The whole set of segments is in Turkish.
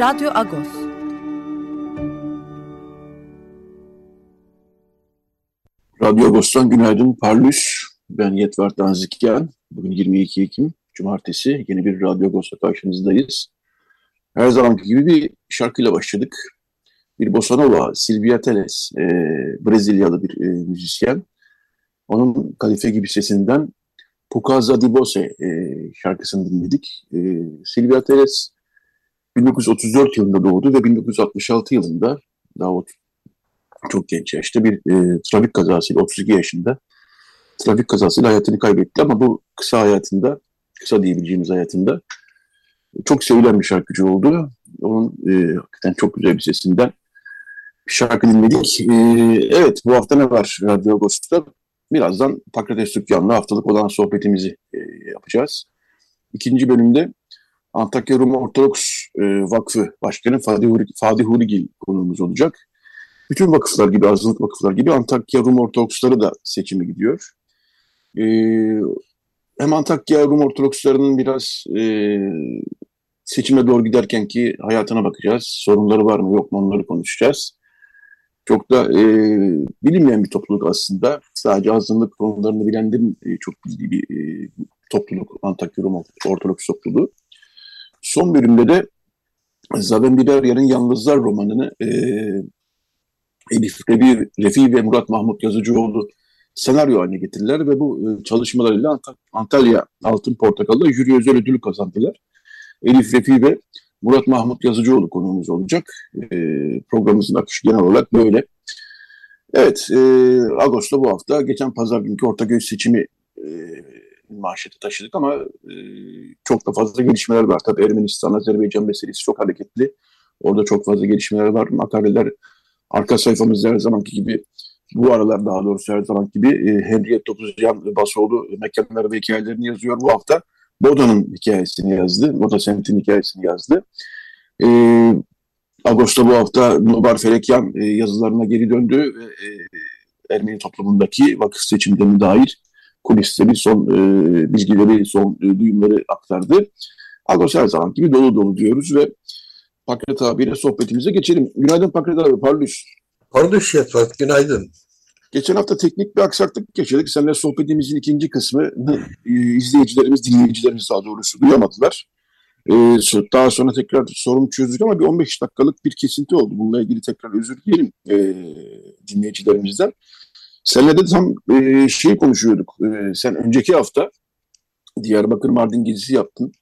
Radyo Agos. Radyo Agos'tan günaydın Parlus. Ben Yetvar Danzikyan. Bugün 22 Ekim Cumartesi. Yeni bir Radyo Agos'ta karşınızdayız. Her zamanki gibi bir şarkıyla başladık. Bir bossa nova, Silvia Teles, e, Brezilyalı bir e, müzisyen. Onun kalife gibi sesinden Pucaza di Bosse e, şarkısını dinledik. E, Silvia Teles 1934 yılında doğdu ve 1966 yılında daha çok genç yaşta bir e, trafik kazasıyla 32 yaşında trafik kazasıyla hayatını kaybetti ama bu kısa hayatında kısa diyebileceğimiz hayatında çok sevilen bir şarkıcı oldu. Onun e, hakikaten çok güzel bir sesinden bir şarkı dinledik. E, evet bu hafta ne var Radyo Agos'ta? Birazdan Pakrates Dükkan'la haftalık olan sohbetimizi e, yapacağız. İkinci bölümde Antakya Rum Ortodoks e, Vakfı Başkanı Fadi, Huri, Fadi Hurigil konuğumuz olacak. Bütün vakıflar gibi, azınlık vakıflar gibi Antakya Rum Ortodoksları da seçimi gidiyor. E, hem Antakya Rum Ortodokslarının biraz e, seçime doğru giderken ki hayatına bakacağız. Sorunları var mı yok mu onları konuşacağız. Çok da e, bilinmeyen bir topluluk aslında. Sadece azınlık konularını bilenlerin e, çok bildiği bir e, topluluk Antakya Rum Ortodoks topluluğu. Son bölümde de Zaven Biberya'nın Yalnızlar romanını e, Elif Rebi, Refi ve Murat Mahmut Yazıcıoğlu senaryo haline getirdiler ve bu e, çalışmalarıyla Antalya Altın Portakal'da jüri özel ödülü kazandılar. Elif Refi ve Murat Mahmut Yazıcıoğlu konuğumuz olacak. E, programımızın akışı genel olarak böyle. Evet, e, Ağustos'ta bu hafta geçen pazar günkü Ortaköy seçimi manşeti taşıdık ama e, çok da fazla gelişmeler var. Tabii Ermenistan, Azerbaycan meselesi çok hareketli. Orada çok fazla gelişmeler var. Makaleler arka sayfamızda her zamanki gibi bu aralar daha doğrusu her zaman gibi e, Henriette Topuzcan Basoğlu mekanları ve hikayelerini yazıyor. Bu hafta Boda'nın hikayesini yazdı. Boda semtinin hikayesini yazdı. E, Ağustos'ta bu hafta Nubar Felekyan e, yazılarına geri döndü e, Ermeni toplumundaki vakıf seçimlerine dair kuliste bir son e, bilgileri, son e, duyumları aktardı. Agos her zaman gibi dolu dolu diyoruz ve Pakrat abiyle sohbetimize geçelim. Günaydın Pakrat abi, Parlus. Parlus Yatvat, günaydın. Geçen hafta teknik bir aksaklık yaşadık. Seninle sohbetimizin ikinci kısmı izleyicilerimiz, dinleyicilerimiz daha doğrusu duyamadılar. E, daha sonra tekrar sorunu çözdük ama bir 15 dakikalık bir kesinti oldu. Bununla ilgili tekrar özür dilerim e, dinleyicilerimizden. Seninle de tam e, şey konuşuyorduk. E, sen önceki hafta Diyarbakır Mardin gezisi yaptın.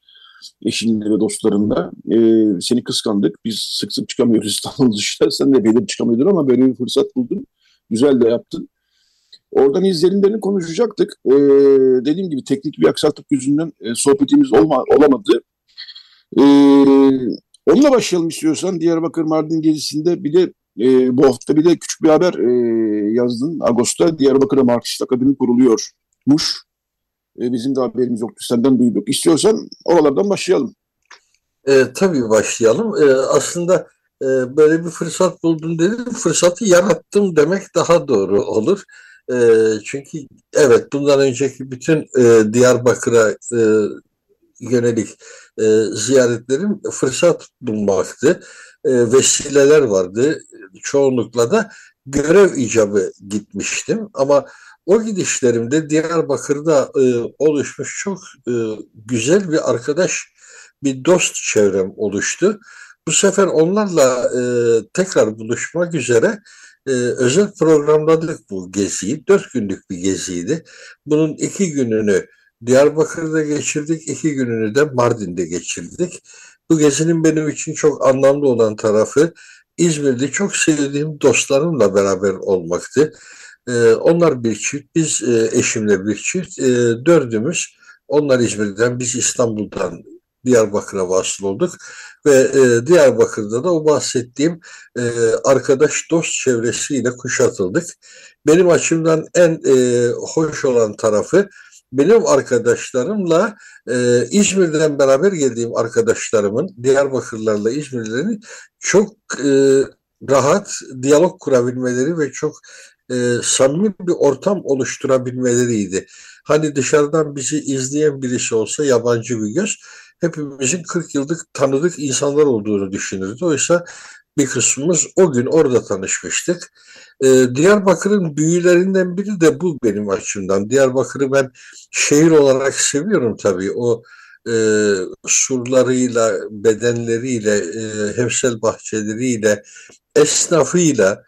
Eşinle ve dostlarınla. E, seni kıskandık. Biz sık sık çıkamıyoruz İstanbul dışında. Sen de belirli çıkamıyordun ama böyle bir fırsat buldun. Güzel de yaptın. Oradan izlenimlerini konuşacaktık. E, dediğim gibi teknik bir aksaklık yüzünden e, sohbetimiz olma, olamadı. E, onunla başlayalım istiyorsan. Diyarbakır Mardin gezisinde bir de e, bu hafta bir de küçük bir haber e, yazdın. Ağustos'ta Diyarbakır'da Marksist Akademi kuruluyormuş. E, bizim de haberimiz yoktu. Senden duyduk. İstiyorsan oralardan başlayalım. E, tabii başlayalım. E, aslında e, böyle bir fırsat buldum dedim. Fırsatı yarattım demek daha doğru olur. E, çünkü evet bundan önceki bütün e, Diyarbakır'a e, yönelik e, ziyaretlerim fırsat bulmaktı. E, vesileler vardı. Çoğunlukla da görev icabı gitmiştim. Ama o gidişlerimde Diyarbakır'da e, oluşmuş çok e, güzel bir arkadaş, bir dost çevrem oluştu. Bu sefer onlarla e, tekrar buluşmak üzere e, özel programladık bu geziyi. Dört günlük bir geziydi. Bunun iki gününü Diyarbakır'da geçirdik, iki gününü de Mardin'de geçirdik. Bu gezinin benim için çok anlamlı olan tarafı İzmir'de çok sevdiğim dostlarımla beraber olmaktı. Ee, onlar bir çift, biz e, eşimle bir çift, e, dördümüz Onlar İzmir'den, biz İstanbul'dan Diyarbakır'a vasıl olduk ve e, Diyarbakır'da da o bahsettiğim e, arkadaş dost çevresiyle kuşatıldık. Benim açımdan en hoş olan tarafı benim arkadaşlarımla e, İzmir'den beraber geldiğim arkadaşlarımın Diyarbakırlarla İzmirlilerin çok e, rahat diyalog kurabilmeleri ve çok e, samimi bir ortam oluşturabilmeleriydi. Hani dışarıdan bizi izleyen birisi olsa yabancı bir göz hepimizin 40 yıllık tanıdık insanlar olduğunu düşünürdü. Oysa bir kısmımız o gün orada tanışmıştık. Ee, Diyarbakır'ın büyülerinden biri de bu benim açımdan. Diyarbakır'ı ben şehir olarak seviyorum tabii. O e, surlarıyla, bedenleriyle, e, hevsel bahçeleriyle, esnafıyla,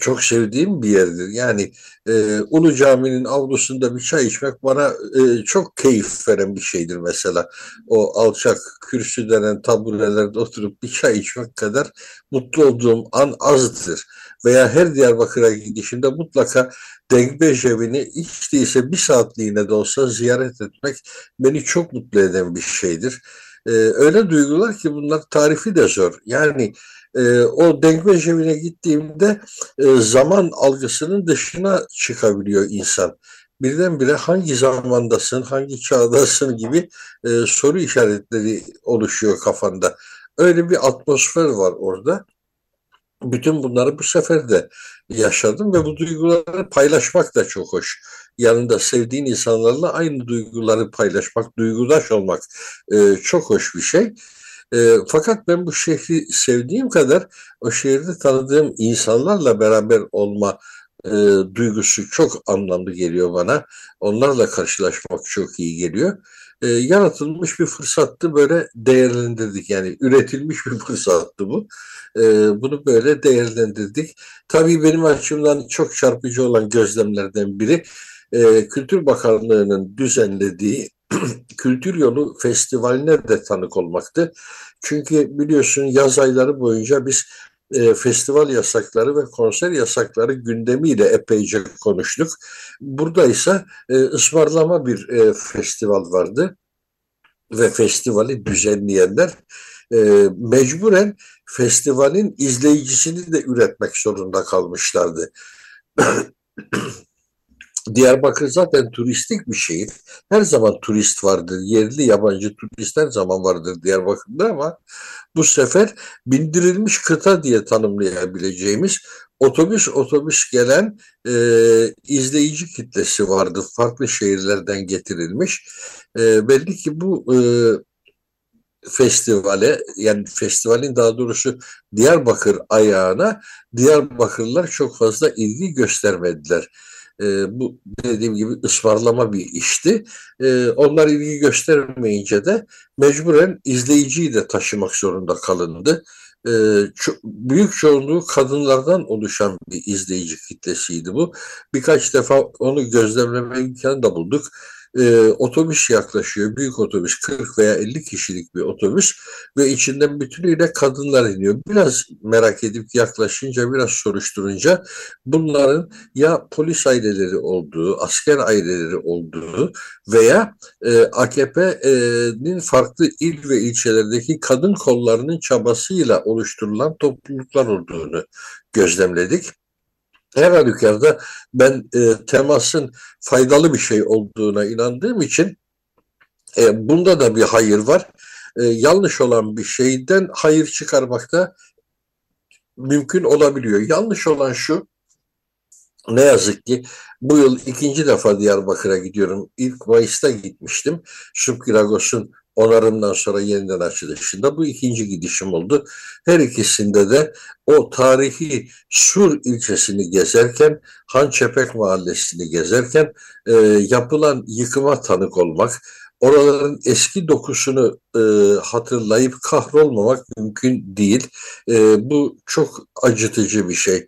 çok sevdiğim bir yerdir. Yani e, Ulu Cami'nin avlusunda bir çay içmek bana e, çok keyif veren bir şeydir mesela. O alçak kürsü denen taburelerde oturup bir çay içmek kadar mutlu olduğum an azdır. Veya her Diyarbakır'a gidişimde mutlaka Dengbejevi'ni hiç değilse bir saatliğine de olsa ziyaret etmek beni çok mutlu eden bir şeydir. E, öyle duygular ki bunlar tarifi de zor. Yani e, o denkme evine gittiğimde e, zaman algısının dışına çıkabiliyor insan. Birdenbire hangi zamandasın, hangi çağdasın gibi e, soru işaretleri oluşuyor kafanda. Öyle bir atmosfer var orada. Bütün bunları bu sefer de yaşadım ve bu duyguları paylaşmak da çok hoş. Yanında sevdiğin insanlarla aynı duyguları paylaşmak, duygudaş olmak e, çok hoş bir şey. E, fakat ben bu şehri sevdiğim kadar o şehirde tanıdığım insanlarla beraber olma e, duygusu çok anlamlı geliyor bana. Onlarla karşılaşmak çok iyi geliyor. E, yaratılmış bir fırsattı böyle değerlendirdik. Yani üretilmiş bir fırsattı bu. E, bunu böyle değerlendirdik. Tabii benim açımdan çok çarpıcı olan gözlemlerden biri e, Kültür Bakanlığı'nın düzenlediği Kültür Yolu Festivali'ne de tanık olmaktı. Çünkü biliyorsun yaz ayları boyunca biz e, festival yasakları ve konser yasakları gündemiyle epeyce konuştuk. Burada ise e, ısmarlama bir e, festival vardı ve festivali düzenleyenler e, mecburen festivalin izleyicisini de üretmek zorunda kalmışlardı. Diyarbakır zaten turistik bir şehir. Her zaman turist vardır. Yerli yabancı turist her zaman vardır Diyarbakır'da ama bu sefer bindirilmiş kıta diye tanımlayabileceğimiz otobüs otobüs gelen e, izleyici kitlesi vardı. Farklı şehirlerden getirilmiş. E, belli ki bu e, festivale yani festivalin daha doğrusu Diyarbakır ayağına Diyarbakırlılar çok fazla ilgi göstermediler e, bu dediğim gibi ısmarlama bir işti. E, onlar ilgi göstermeyince de mecburen izleyiciyi de taşımak zorunda kalındı. E, çok, büyük çoğunluğu kadınlardan oluşan bir izleyici kitlesiydi bu. Birkaç defa onu gözlemleme imkanı da bulduk e, otobüs yaklaşıyor. Büyük otobüs 40 veya 50 kişilik bir otobüs ve içinden bütünüyle kadınlar iniyor. Biraz merak edip yaklaşınca biraz soruşturunca bunların ya polis aileleri olduğu, asker aileleri olduğu veya e, AKP'nin farklı il ve ilçelerdeki kadın kollarının çabasıyla oluşturulan topluluklar olduğunu gözlemledik. Her halükarda ben e, temasın faydalı bir şey olduğuna inandığım için e, bunda da bir hayır var. E, yanlış olan bir şeyden hayır çıkarmakta mümkün olabiliyor. Yanlış olan şu, ne yazık ki bu yıl ikinci defa Diyarbakır'a gidiyorum. İlk Mayıs'ta gitmiştim. Subkiragos'un onarımdan sonra yeniden açılışında bu ikinci gidişim oldu. Her ikisinde de o tarihi Sur ilçesini gezerken, Hançepek mahallesini gezerken e, yapılan yıkıma tanık olmak, oraların eski dokusunu e, hatırlayıp kahrolmamak mümkün değil. E, bu çok acıtıcı bir şey.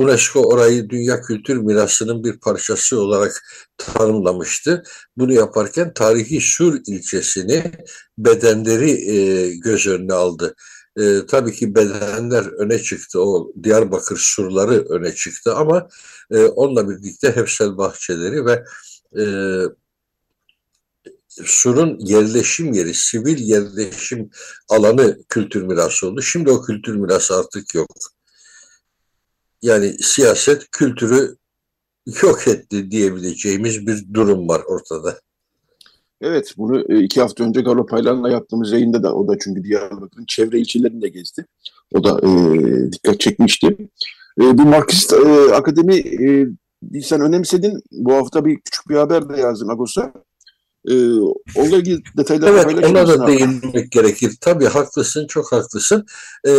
UNESCO orayı Dünya Kültür Mirası'nın bir parçası olarak tanımlamıştı. Bunu yaparken tarihi Sur ilçesini bedenleri e, göz önüne aldı. E, tabii ki bedenler öne çıktı, o Diyarbakır surları öne çıktı ama e, onunla birlikte Hefsel bahçeleri ve e, Sur'un yerleşim yeri, sivil yerleşim alanı kültür mirası oldu. Şimdi o kültür mirası artık yok. Yani siyaset kültürü yok etti diyebileceğimiz bir durum var ortada. Evet, bunu e, iki hafta önce Galo Paylan'la yaptığımız yayında da, o da çünkü Diyarbakır'ın çevre ilçelerini de gezdi. O da e, dikkat çekmişti. E, bu Marksist e, Akademi e, sen önemsedin. Bu hafta bir küçük bir haber de yazdım Agos'a. E, onunla ilgili detayları Evet, ona da değinmek gerekir. Tabii haklısın, çok haklısın. E,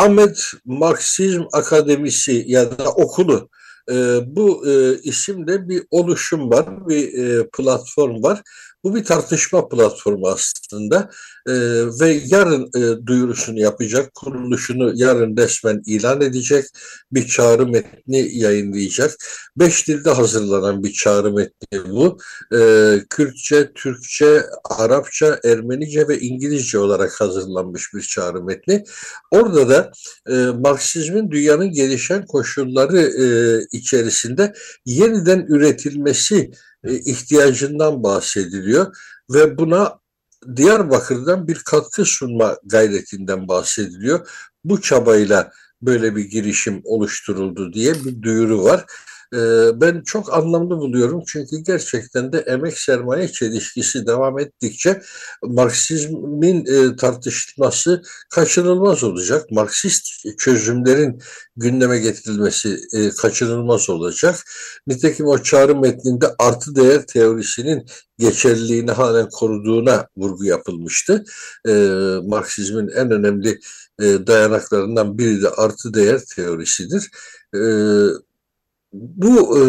Ahmet Marksizm Akademisi ya da okulu e, bu e, isimde bir oluşum var, bir e, platform var. Bu bir tartışma platformu aslında e, ve yarın e, duyurusunu yapacak, kuruluşunu yarın resmen ilan edecek, bir çağrı metni yayınlayacak. Beş dilde hazırlanan bir çağrı metni bu. E, Kürtçe, Türkçe, Arapça, Ermenice ve İngilizce olarak hazırlanmış bir çağrı metni. Orada da e, Marksizmin dünyanın gelişen koşulları e, içerisinde yeniden üretilmesi ihtiyacından bahsediliyor ve buna Diyarbakır'dan bir katkı sunma gayretinden bahsediliyor. Bu çabayla böyle bir girişim oluşturuldu diye bir duyuru var. Ee, ben çok anlamlı buluyorum çünkü gerçekten de emek sermaye çelişkisi devam ettikçe Marksizmin e, tartışılması kaçınılmaz olacak. Marksist çözümlerin gündeme getirilmesi e, kaçınılmaz olacak. Nitekim o çağrı metninde artı değer teorisinin geçerliliğini halen koruduğuna vurgu yapılmıştı. E, Marksizmin en önemli dayanaklarından biri de artı değer teorisidir. Evet bu e,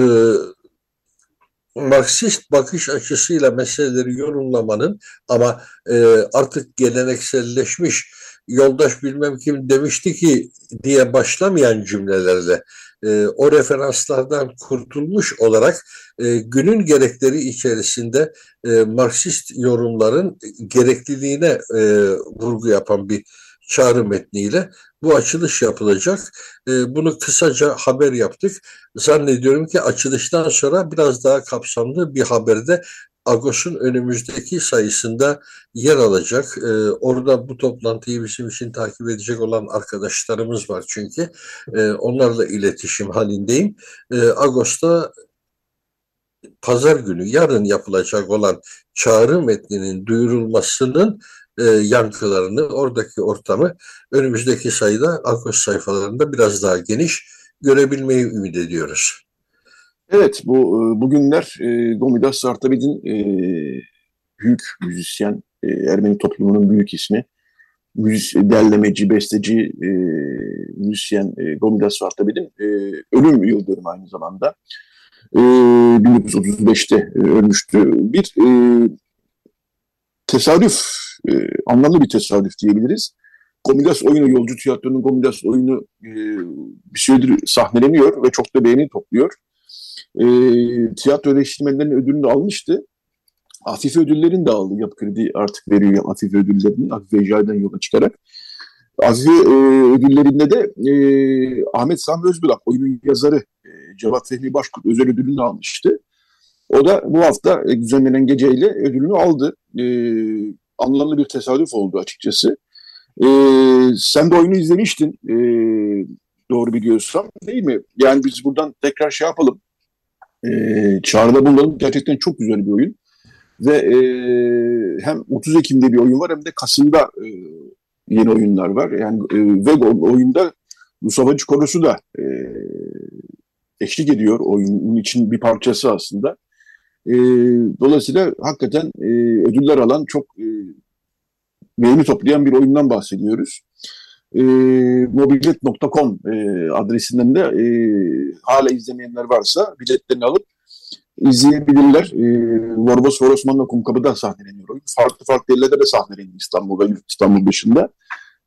Marksist bakış açısıyla meseleleri yorumlamanın ama e, artık gelenekselleşmiş yoldaş bilmem kim demişti ki diye başlamayan cümlelerle e, o referanslardan kurtulmuş olarak e, günün gerekleri içerisinde e, Marksist yorumların gerekliliğine e, vurgu yapan bir çağrı metniyle bu açılış yapılacak. E, bunu kısaca haber yaptık. Zannediyorum ki açılıştan sonra biraz daha kapsamlı bir haberde Agos'un önümüzdeki sayısında yer alacak. Ee, orada bu toplantıyı bizim için takip edecek olan arkadaşlarımız var çünkü. Ee, onlarla iletişim halindeyim. Ee, Agos'ta pazar günü yarın yapılacak olan çağrı metninin duyurulmasının e, yankılarını, oradaki ortamı önümüzdeki sayıda Akos sayfalarında biraz daha geniş görebilmeyi ümit ediyoruz. Evet, bu e, bugünler e, Gomidas Sartabid'in e, büyük müzisyen, e, Ermeni toplumunun büyük ismi, müzis, derlemeci, besteci, e, müzisyen e, Gomidas Sartabid'in e, ölüm yıldönümü aynı zamanda. E, 1935'te e, ölmüştü. Bir e, tesadüf e, anlamlı bir tesadüf diyebiliriz. Gomidas oyunu, Yolcu Tiyatro'nun Gomidas oyunu e, bir süredir sahneleniyor ve çok da beğeni topluyor. E, tiyatro eleştirmenlerinin ödülünü almıştı. Afife ödüllerini de aldı. Yapı Kredi artık veriyor Afife ödüllerini. Afife Ecai'den yola çıkarak. Afife e, ödüllerinde de e, Ahmet Sami Özbülak, oyunun yazarı e, Cevat Fehmi Başkurt özel ödülünü almıştı. O da bu hafta e, düzenlenen geceyle ödülünü aldı. E, anlamlı bir tesadüf oldu açıkçası. E, sen de oyunu izlemiştin e, doğru biliyorsam değil mi? Yani biz buradan tekrar şey yapalım. E, çağrıda bulunalım. Gerçekten çok güzel bir oyun. Ve e, hem 30 Ekim'de bir oyun var hem de Kasım'da e, yeni oyunlar var. Yani e, ve oyunda Mustafa Korosu da e, eşlik ediyor. Oyunun için bir parçası aslında. E, dolayısıyla hakikaten e, ödüller alan çok e, beğeni toplayan bir oyundan bahsediyoruz. E, mobilet.com e, adresinden de e, hala izlemeyenler varsa biletlerini alıp izleyebilirler. E, Vorbos Vorosman'la Kumkapı'da sahneleniyor oyun. Farklı farklı yerlerde de sahneleniyor İstanbul'da, İstanbul dışında.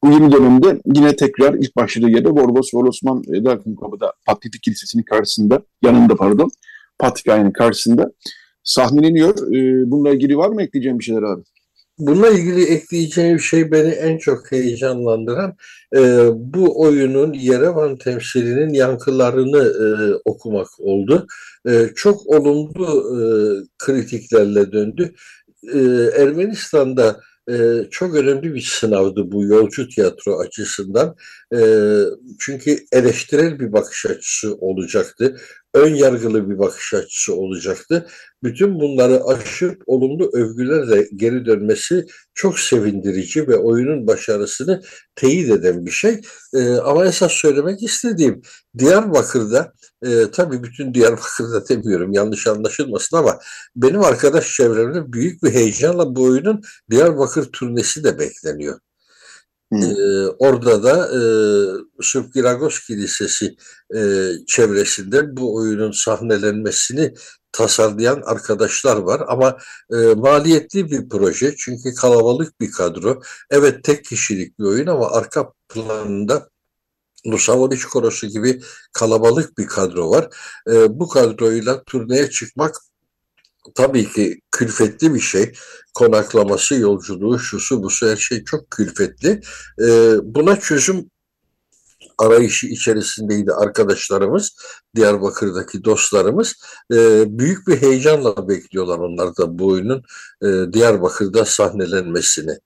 Bu yeni dönemde yine tekrar ilk başladığı yerde Vorbos Vorosman da Kumkapı'da Patlitik Kilisesi'nin karşısında, yanında pardon, Patrikhane'nin karşısında sahneleniyor. E, bununla ilgili var mı ekleyeceğim bir şeyler abi? Bununla ilgili ekleyeceğim şey beni en çok heyecanlandıran e, bu oyunun Yerevan temsilinin yankılarını e, okumak oldu. E, çok olumlu kritiklerle döndü. Ermenistan'da e, çok önemli bir sınavdı bu yolcu tiyatro açısından. E, çünkü eleştirel bir bakış açısı olacaktı. Ön yargılı bir bakış açısı olacaktı. Bütün bunları aşıp olumlu övgülerle geri dönmesi çok sevindirici ve oyunun başarısını teyit eden bir şey. E, ama esas söylemek istediğim Diyarbakır'da e, tabii bütün Diyarbakır'da demiyorum yanlış anlaşılmasın ama benim arkadaş çevremde büyük bir heyecanla bu oyunun Diyarbakır turnesi de bekleniyor. Ee, orada da e, Subgiragos Kilisesi e, çevresinde bu oyunun sahnelenmesini tasarlayan arkadaşlar var ama e, maliyetli bir proje çünkü kalabalık bir kadro. Evet tek kişilik bir oyun ama arka planında Lusavonic Korosu gibi kalabalık bir kadro var. E, bu kadroyla turneye çıkmak tabii ki külfetli bir şey. Konaklaması, yolculuğu, şusu, busu her şey çok külfetli. E, buna çözüm arayışı içerisindeydi arkadaşlarımız, Diyarbakır'daki dostlarımız. E, büyük bir heyecanla bekliyorlar onlar da bu oyunun e, Diyarbakır'da sahnelenmesini.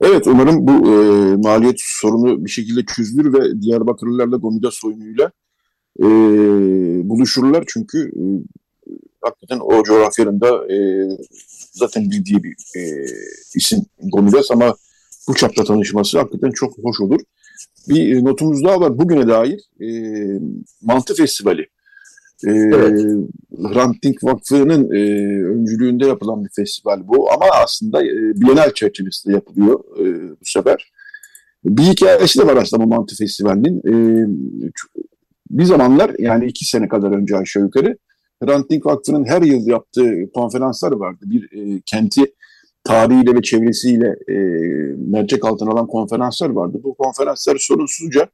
Evet umarım bu e, maliyet sorunu bir şekilde çözülür ve Diyarbakırlılarla Gomida soyunuyla e, buluşurlar. Çünkü e, hakikaten o coğrafyanın da e, zaten bildiği bir e, isim Gomidas ama bu çapta tanışması hakikaten çok hoş olur. Bir notumuz daha var bugüne dair e, Mantı Festivali. E, evet. Hrant Dink Vakfı'nın e, öncülüğünde yapılan bir festival bu ama aslında e, Bienal çerçevesinde yapılıyor e, bu sefer. Bir hikayesi de var aslında bu Mantı Festivali'nin. E, bir zamanlar yani iki sene kadar önce aşağı yukarı Hrant Dink Vakfı'nın her yıl yaptığı konferanslar vardı. Bir e, kenti tarihiyle ve çevresiyle e, mercek altına alan konferanslar vardı. Bu konferanslar sorunsuzca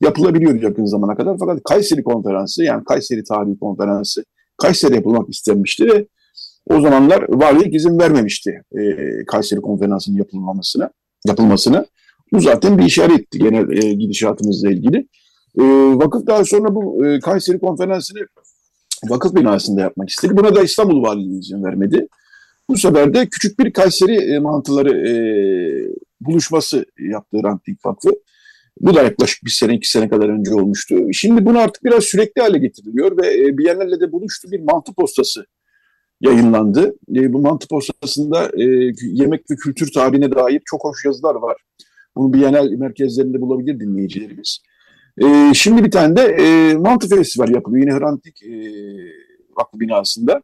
yapılabiliyor yakın zamana kadar. Fakat Kayseri konferansı yani Kayseri Tarihi Konferansı Kayseri yapılmak istenmişti ve o zamanlar valilik izin vermemişti e, Kayseri konferansının yapılmamasına, yapılmasına. Bu zaten bir işaretti genel e, gidişatımızla ilgili. E, vakıf daha sonra bu e, Kayseri konferansını vakıf binasında yapmak istedi. Buna da İstanbul Valiliği izin vermedi. Bu sefer de küçük bir Kayseri e, mantıları e, buluşması yaptı Rantik Vakfı. Bu da yaklaşık bir sene, iki sene kadar önce olmuştu. Şimdi bunu artık biraz sürekli hale getiriliyor ve e, Biennale de buluştu bir mantı postası yayınlandı. E, bu mantı postasında e, yemek ve kültür tarihine dair çok hoş yazılar var. Bunu Biennale merkezlerinde bulabilir dinleyicilerimiz. E, şimdi bir tane de e, Mantı Festival yapılıyor yine Hrant Dink e, Vakfı binasında.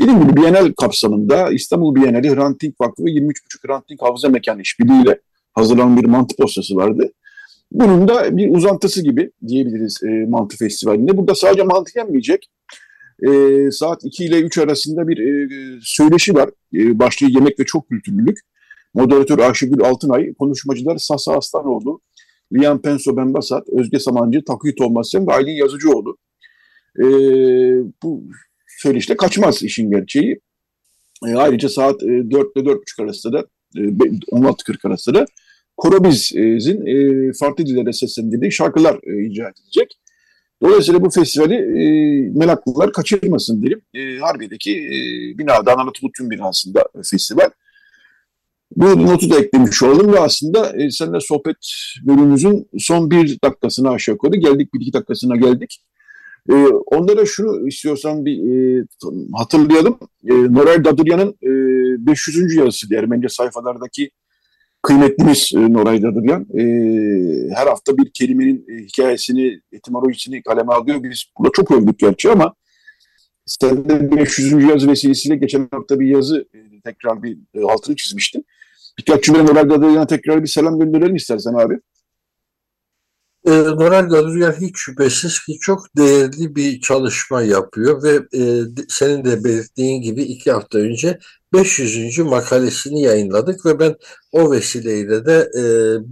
Dediğim gibi Bienal kapsamında İstanbul Bienali Hrant Dink Vakfı ve 23.5 Hrant Dink Hafıza Mekanı işbirliğiyle hazırlanan bir mantı postası vardı. Bunun da bir uzantısı gibi diyebiliriz e, mantı festivalinde. Burada sadece mantı yenmeyecek. E, saat 2 ile 3 arasında bir e, söyleşi var. E, başlığı yemek ve çok kültürlülük. Moderatör Ayşegül Altınay, konuşmacılar Sasa Aslanoğlu, Lian Penso Benbasat, Özge Samancı, Takıyı Olmazsen ve Aylin Yazıcıoğlu. E, bu söyleşte kaçmaz işin gerçeği. E, ayrıca saat e, 4 ile 4.30 arasında da e, 16.40 arasında da Korobiz'in e, farklı dillere seslendirdiği şarkılar e, icra edilecek. Dolayısıyla bu festivali e, meraklılar kaçırmasın derim. E, Harbiye'deki e, binada, Anadolu Tüm binasında festival. Bu notu da eklemiş olalım ve aslında e, seninle sohbet bölümümüzün son bir dakikasına aşağı yukarı geldik, bir iki dakikasına geldik. E, onlara şunu istiyorsan bir e, hatırlayalım. E, Noray Dadıryan'ın e, 500. yazısı Ermenice sayfalardaki kıymetlimiz e, Noray Dadıryan. E, her hafta bir kelimenin e, hikayesini, etimolojisini kaleme alıyor. Biz burada çok övdük gerçi ama sen de 500. yazı vesilesiyle geçen hafta bir yazı e, tekrar bir e, altını çizmiştin. Birkaç cümle Noray Dadıryan'a tekrar bir selam gönderelim istersen abi. E, Noral Gaduryan hiç şüphesiz ki çok değerli bir çalışma yapıyor ve e, senin de belirttiğin gibi iki hafta önce 500. makalesini yayınladık ve ben o vesileyle de e,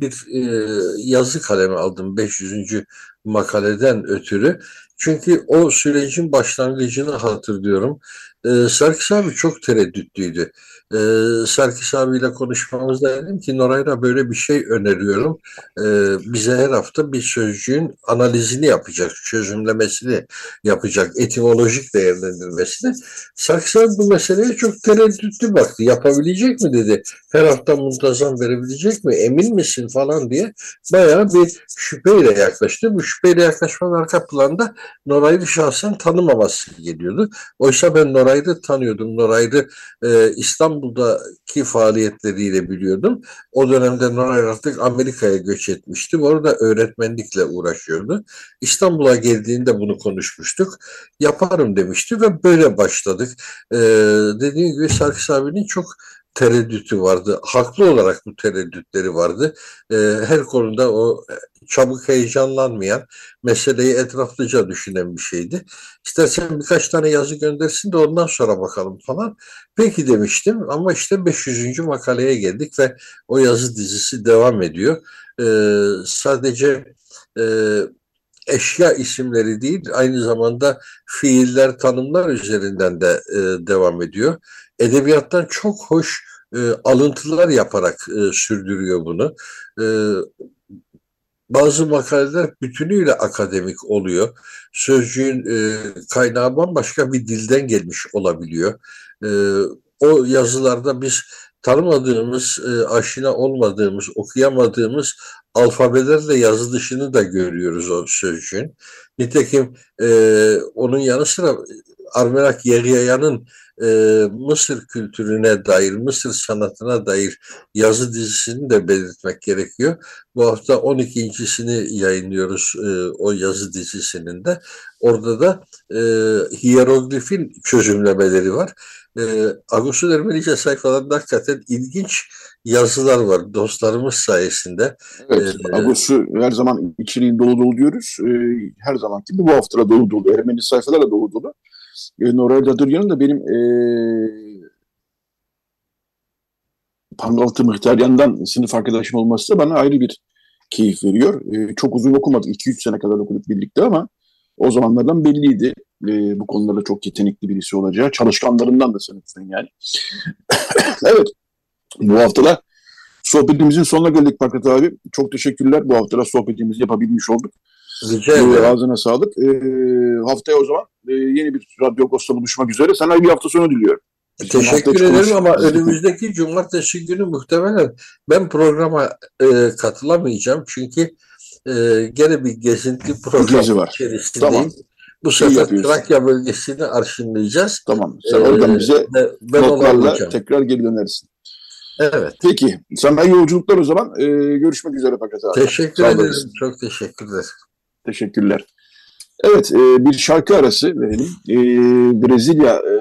bir e, yazı kalemi aldım 500. makaleden ötürü. Çünkü o sürecin başlangıcını hatırlıyorum. e, Sarkis abi çok tereddütlüydü. E, Sarkis abiyle konuşmamızda dedim ki Noray'la böyle bir şey öneriyorum. E, bize her hafta bir sözcüğün analizini yapacak, çözümlemesini yapacak, etimolojik değerlendirmesini. Sarkis abi bu meseleye çok tereddütlü baktı. Yapabilecek mi dedi. Her hafta muntazam verebilecek mi? Emin misin falan diye bayağı bir şüpheyle yaklaştı. Bu şüpheyle yaklaşmanın arka planda Noray'ı şahsen tanımaması geliyordu. Oysa ben Noray'ı tanıyordum. Noray'ı e, İstanbul'daki faaliyetleriyle biliyordum. O dönemde Noray artık Amerika'ya göç etmişti. Orada öğretmenlikle uğraşıyordu. İstanbul'a geldiğinde bunu konuşmuştuk. Yaparım demişti ve böyle başladık. E, dediğim gibi Sarkis abinin çok tereddütü vardı. Haklı olarak bu tereddütleri vardı. E, her konuda o çabuk heyecanlanmayan, meseleyi etraflıca düşünen bir şeydi. İstersen birkaç tane yazı göndersin de ondan sonra bakalım falan. Peki demiştim ama işte 500. makaleye geldik ve o yazı dizisi devam ediyor. E, sadece e, eşya isimleri değil aynı zamanda fiiller, tanımlar üzerinden de e, devam ediyor edebiyattan çok hoş e, alıntılar yaparak e, sürdürüyor bunu. E, bazı makaleler bütünüyle akademik oluyor. Sözcüğün e, kaynağı bambaşka bir dilden gelmiş olabiliyor. E, o yazılarda biz tanımadığımız, e, aşina olmadığımız, okuyamadığımız alfabelerle yazı dışını da görüyoruz o sözcüğün. Nitekim e, onun yanı sıra Armenak Yeryaya'nın e, Mısır kültürüne dair, Mısır sanatına dair yazı dizisini de belirtmek gerekiyor. Bu hafta 12.sini yayınlıyoruz e, o yazı dizisinin de. Orada da e, hieroglifin çözümlemeleri var. E, Agustin Ermenice sayfalarında hakikaten ilginç yazılar var dostlarımız sayesinde. Evet, ee, Agos'u her zaman içeriğin dolu dolu diyoruz. Ee, her zaman gibi bu hafta da dolu dolu. Ermeni sayfalarla dolu dolu. E, Noray Dadıryan'ın da benim e, Pangaltı Mıhtaryan'dan sınıf arkadaşım olması da bana ayrı bir keyif veriyor. E, çok uzun okumadık. 2-3 sene kadar okuduk birlikte ama o zamanlardan belliydi. E, bu konularda çok yetenekli birisi olacağı. Çalışkanlarından da sınıfın yani. evet. Bu haftada sohbetimizin sonuna geldik Fakat abi. Çok teşekkürler. Bu haftada sohbetimizi yapabilmiş olduk. Rica ederim. Ağzına sağlık. E, haftaya o zaman e, yeni bir Radyo Agos'ta buluşmak üzere. Sana bir hafta sonu diliyorum. Teşekkür ederim ama önümüzdeki cumartesi günü muhtemelen ben programa e, katılamayacağım. Çünkü e, gene bir gezinti programı var. içerisindeyim. Tamam. Bu sefer Trakya bölgesini arşınlayacağız. Tamam. Sen ee, oradan bize ben notlarla tekrar geri dönersin. Evet. Peki. Sana yolculuklar o zaman. Ee, görüşmek üzere Fakat abi. Teşekkür ederim. Çok teşekkürler. Teşekkürler. Evet, e, bir şarkı arası verelim. E, Brezilya e,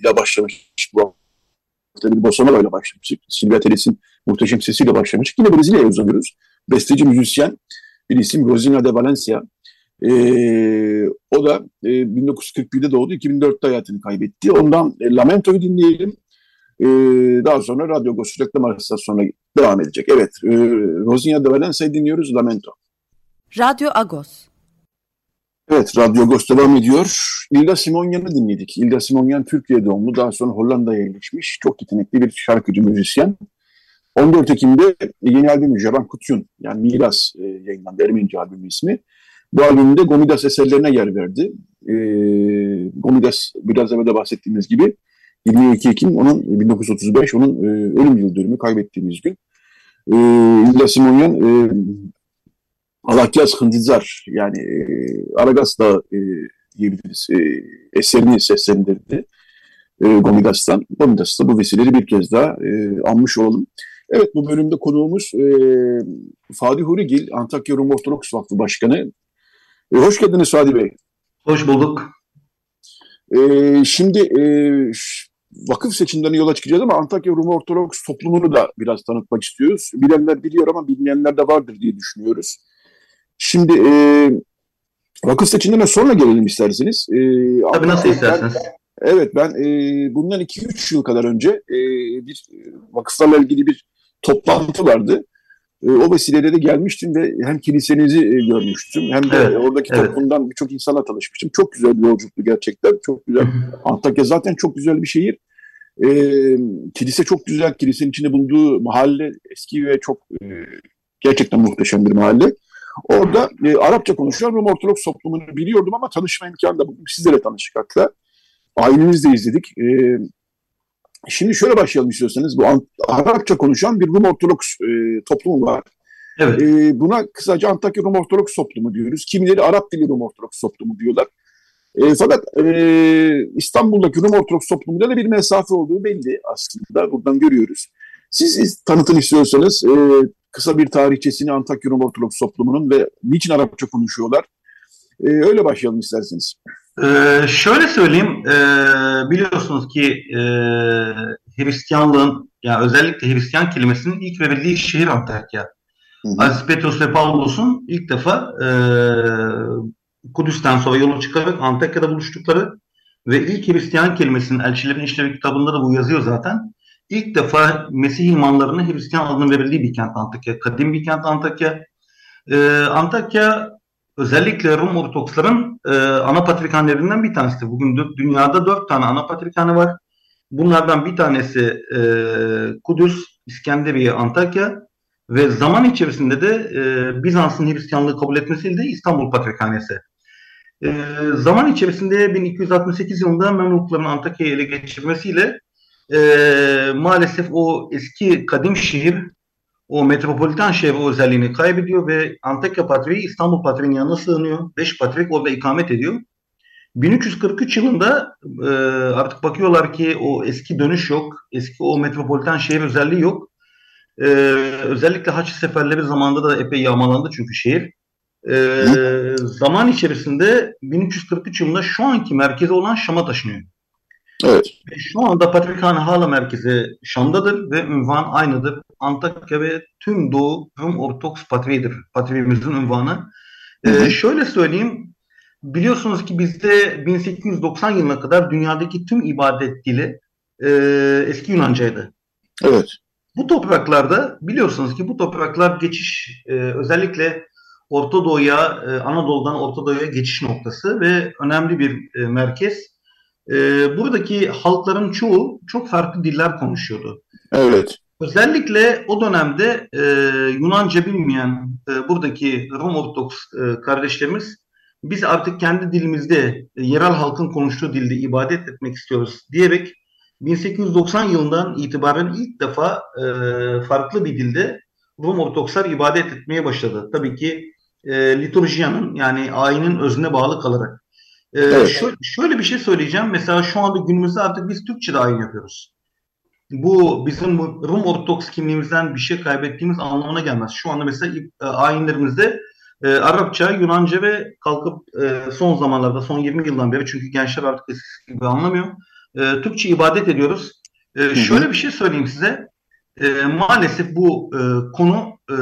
ile başlamış bu hafta bir bossa ile başlamıştık. Silvia Teles'in muhteşem sesiyle başlamıştık. Yine Brezilya'ya uzanıyoruz. Besteci, müzisyen bir isim Rosina de Valencia. E, o da e, 1941'de doğdu, 2004'te hayatını kaybetti. Ondan e, Lamento'yu dinleyelim. E, daha sonra Radyo Agos reklam arası sonra devam edecek. Evet, e, Rosina de Valencia'yı dinliyoruz, Lamento. Radyo Agos. Evet, Radyo Agos devam ediyor. İlda Simonyan'ı dinledik. İlda Simonyan Türkiye doğumlu, daha sonra Hollanda'ya yerleşmiş. Çok yetenekli bir şarkıcı, müzisyen. 14 Ekim'de yeni albümü Javan Kutyun, yani Miras e, yayınlandı, Ermenice albümü ismi. Bu albümde Gomidas eserlerine yer verdi. E, Gomidas, biraz evvel de bahsettiğimiz gibi 22 Ekim onun 1935 onun e, ölüm yıl dönümü kaybettiğimiz gün. E, İlda Simonyan e, Alakyas Hındizar yani e, Aragas da e, diyebiliriz e, eserini seslendirdi e, Gomidas'tan. Gomidas da bu vesileleri bir kez daha e, anmış olalım. Evet bu bölümde konuğumuz e, Fadi Hurigil, Antakya Rum Ortodoks Vakfı Başkanı. E, hoş geldiniz Fadi Bey. Hoş bulduk. E, şimdi e, vakıf seçimlerine yola çıkacağız ama Antakya Rum Ortodoks toplumunu da biraz tanıtmak istiyoruz. Bilenler biliyor ama bilmeyenler de vardır diye düşünüyoruz. Şimdi e, vakıf seçimlerine sonra gelelim isterseniz. E, Tabii nasıl isterseniz. Evet ben e, bundan 2-3 yıl kadar önce e, bir vakıflarla ilgili bir toplantı vardı. E, o vesileyle de gelmiştim ve hem kilisenizi e, görmüştüm hem de evet, oradaki evet. toplumdan birçok insana tanışmıştım. Çok güzel bir yolculuktu gerçekten. Çok güzel. Antakya zaten çok güzel bir şehir. E, kilise çok güzel. Kilisenin içinde bulunduğu mahalle eski ve çok e, gerçekten muhteşem bir mahalle. Orada e, Arapça konuşuyor Rum Ortodoks toplumunu biliyordum ama tanışma imkanı da buldum. Sizlerle tanıştık hatta. Ailemizle izledik. E, şimdi şöyle başlayalım istiyorsanız. Bu Arapça konuşan bir Rum Ortodoks e, toplumu var. Evet. E, buna kısaca Antakya Rum Ortodoks toplumu diyoruz. Kimileri Arap dili Rum Ortodoks toplumu diyorlar. E, fakat e, İstanbul'daki Rum Ortodoks toplumunda da bir mesafe olduğu belli aslında. Buradan görüyoruz. Siz tanıtın istiyorsanız e, kısa bir tarihçesini Antakya Rum Ortodoks toplumunun ve niçin Arapça konuşuyorlar? E, öyle başlayalım isterseniz. Ee, şöyle söyleyeyim, e, biliyorsunuz ki e, Hristiyanlığın, yani özellikle Hristiyan kelimesinin ilk verildiği şehir Antakya. Aziz Petrus ve Paulus'un ilk defa e, Kudüs'ten sonra yola çıkarak Antakya'da buluştukları ve ilk Hristiyan kelimesinin elçilerin işlevi kitabında da bu yazıyor zaten. İlk defa Mesih imanlarına Hristiyan adını verildiği bir kent Antakya. Kadim bir kent Antakya. Ee, Antakya özellikle Rum Ortodoksların e, ana patrikhanelerinden bir tanesi. Bugün dünyada dört tane ana patrikhane var. Bunlardan bir tanesi e, Kudüs, İskenderiye, Antakya ve zaman içerisinde de e, Bizans'ın Hristiyanlığı kabul etmesiyle de İstanbul Patrikhanesi. E, zaman içerisinde 1268 yılında Memlukların Antakya'yı ele geçirmesiyle e, maalesef o eski kadim şehir o metropolitan şehir özelliğini kaybediyor ve Antakya Patriği İstanbul Patriği'nin yanına sığınıyor. Beş Patrik orada ikamet ediyor. 1343 yılında e, artık bakıyorlar ki o eski dönüş yok. Eski o metropolitan şehir özelliği yok. E, özellikle Haç seferleri zamanında da epey yağmalandı çünkü şehir. E, zaman içerisinde 1343 yılında şu anki merkezi olan Şam'a taşınıyor. Evet. Ve şu anda Patrikhane hala merkezi Şam'dadır ve ünvan aynıdır. Antakya ve tüm Doğu Rum Ortodoks Patriğidir. Patriğimizin ünvanı. Ee, şöyle söyleyeyim. Biliyorsunuz ki bizde 1890 yılına kadar dünyadaki tüm ibadet dili e, eski Yunancaydı. Evet. Bu topraklarda biliyorsunuz ki bu topraklar geçiş e, özellikle Orta Doğu'ya, e, Anadolu'dan Orta Doğu'ya geçiş noktası ve önemli bir e, merkez e, buradaki halkların çoğu çok farklı diller konuşuyordu. Evet. Özellikle o dönemde e, Yunanca bilmeyen e, buradaki Rum Ortodoks e, kardeşlerimiz biz artık kendi dilimizde e, yerel halkın konuştuğu dilde ibadet etmek istiyoruz diyerek 1890 yılından itibaren ilk defa e, farklı bir dilde Rum Ortodokslar ibadet etmeye başladı. Tabii ki e, liturjiyanın yani ayinin özüne bağlı kalarak. Ee, evet. şöyle, şöyle bir şey söyleyeceğim. Mesela şu anda günümüzde artık biz Türkçe de ayin yapıyoruz. Bu bizim Rum Ortodoks kimliğimizden bir şey kaybettiğimiz anlamına gelmez. Şu anda mesela e, ayinlerimizde e, Arapça, Yunanca ve kalkıp e, son zamanlarda, son 20 yıldan beri çünkü gençler artık eskisi gibi anlamıyor. E, Türkçe ibadet ediyoruz. E, şöyle bir şey söyleyeyim size. E, maalesef bu e, konu e,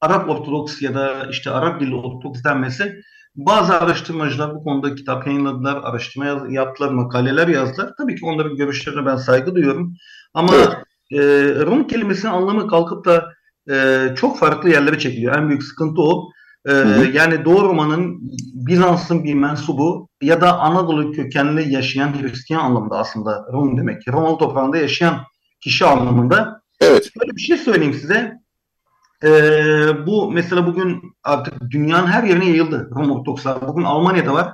Arap Ortodoks ya da işte Arap dilli Ortodoks denmesi bazı araştırmacılar bu konuda kitap yayınladılar, araştırma yaptılar, makaleler yazdılar. Tabii ki onların görüşlerine ben saygı duyuyorum. Ama evet. e, Rum kelimesinin anlamı kalkıp da e, çok farklı yerlere çekiliyor. En büyük sıkıntı o. E, yani Doğu Roma'nın Bizans'ın bir mensubu ya da Anadolu kökenli yaşayan Hristiyan anlamında aslında Rum demek. Romalı toprağında yaşayan kişi anlamında. Evet. Böyle bir şey söyleyeyim size. Ee, bu mesela bugün artık dünyanın her yerine yayıldı Rum Ortodokslar. Bugün Almanya'da var.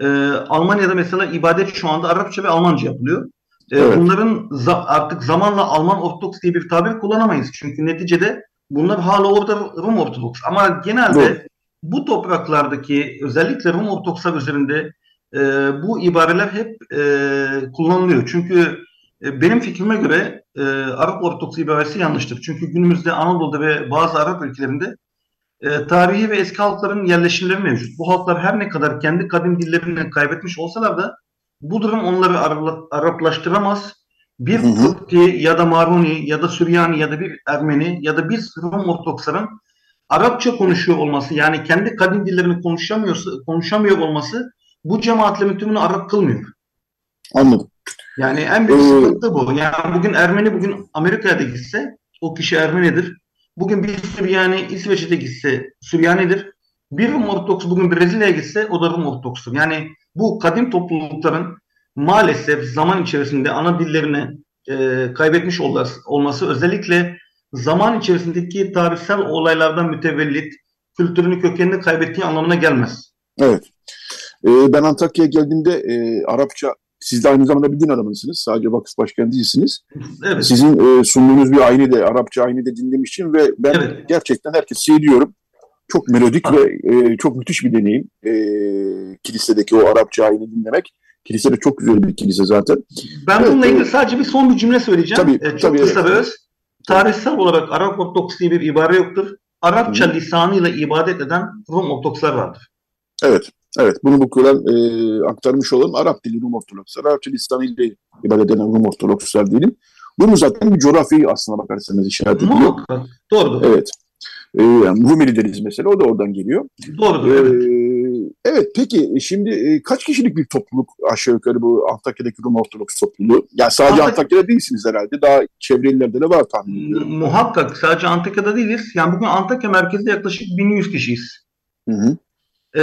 Ee, Almanya'da mesela ibadet şu anda Arapça ve Almanca yapılıyor. Ee, evet. Bunların za- artık zamanla Alman Ortodoks diye bir tabir kullanamayız. Çünkü neticede bunlar hala orada Rum Ortodoks. Ama genelde evet. bu topraklardaki özellikle Rum Ortodokslar üzerinde e, bu ibareler hep e, kullanılıyor. Çünkü e, benim fikrime göre e, Arap Ortodoks ibaresi yanlıştır. Çünkü günümüzde Anadolu'da ve bazı Arap ülkelerinde e, tarihi ve eski halkların yerleşimleri mevcut. Bu halklar her ne kadar kendi kadim dillerini kaybetmiş olsalar da bu durum onları Araplaştıramaz. Bir Kıpti ya da Maruni ya da Süryani ya da bir Ermeni ya da biz Rum Ortodoksların Arapça konuşuyor olması yani kendi kadim dillerini konuşamıyorsa, konuşamıyor olması bu cemaatlerin tümünü Arap kılmıyor. Anladım. Yani en büyük ee, sıkıntı bu. Yani bugün Ermeni bugün Amerika'ya da gitse o kişi Ermenidir. Bugün bir Süryani İsveç'te gitse Süryanidir. Bir Rum Ortodoks bugün Brezilya'ya gitse o da Rum Ortodoks'tur. Yani bu kadim toplulukların maalesef zaman içerisinde ana dillerini e, kaybetmiş olması özellikle zaman içerisindeki tarihsel olaylardan mütevellit kültürünü kökenini kaybettiği anlamına gelmez. Evet. Ee, ben Antakya'ya geldiğimde e, Arapça, siz de aynı zamanda bir din adamısınız. Sadece vakıf başkanı değilsiniz. Evet. Sizin e, sunduğunuz bir aynı de, Arapça aynı de dinlemiştim ve ben evet. gerçekten herkesi seviyorum. Çok melodik ha. ve e, çok müthiş bir deneyim. E, kilisedeki o Arapça aynı dinlemek. Kilise de çok güzel bir kilise zaten. Ben evet, bununla ilgili sadece bir son bir cümle söyleyeceğim. Tabii, ee, çok tabii, kısa evet. ve öz. Tarihsel olarak Arap Ortodoks diye bir ibare yoktur. Arapça Hı. lisanıyla ibadet eden Rum Ortodokslar vardır. Evet, evet. Bunu bu Kur'an e, aktarmış olalım. Arap dili Rum Ortodokslar, Arapça lisanıyla ibadet eden Rum Ortodokslar diyelim. Bunu zaten bir coğrafyayı aslına bakarsanız işaret ediyor. Doğrudur. Evet. E, yani Rumeli deriz mesela, o da oradan geliyor. Doğrudur, e, evet. Evet peki e, şimdi e, kaç kişilik bir topluluk aşağı yukarı bu Antakya'daki Rum Ortodoks topluluğu? Yani sadece Antak Antakya'da değilsiniz herhalde. Daha çevre illerde de var tahmin ediyorum. Muhakkak sadece Antakya'da değiliz. Yani bugün Antakya merkezde yaklaşık 1100 kişiyiz. Hı hı. Ee,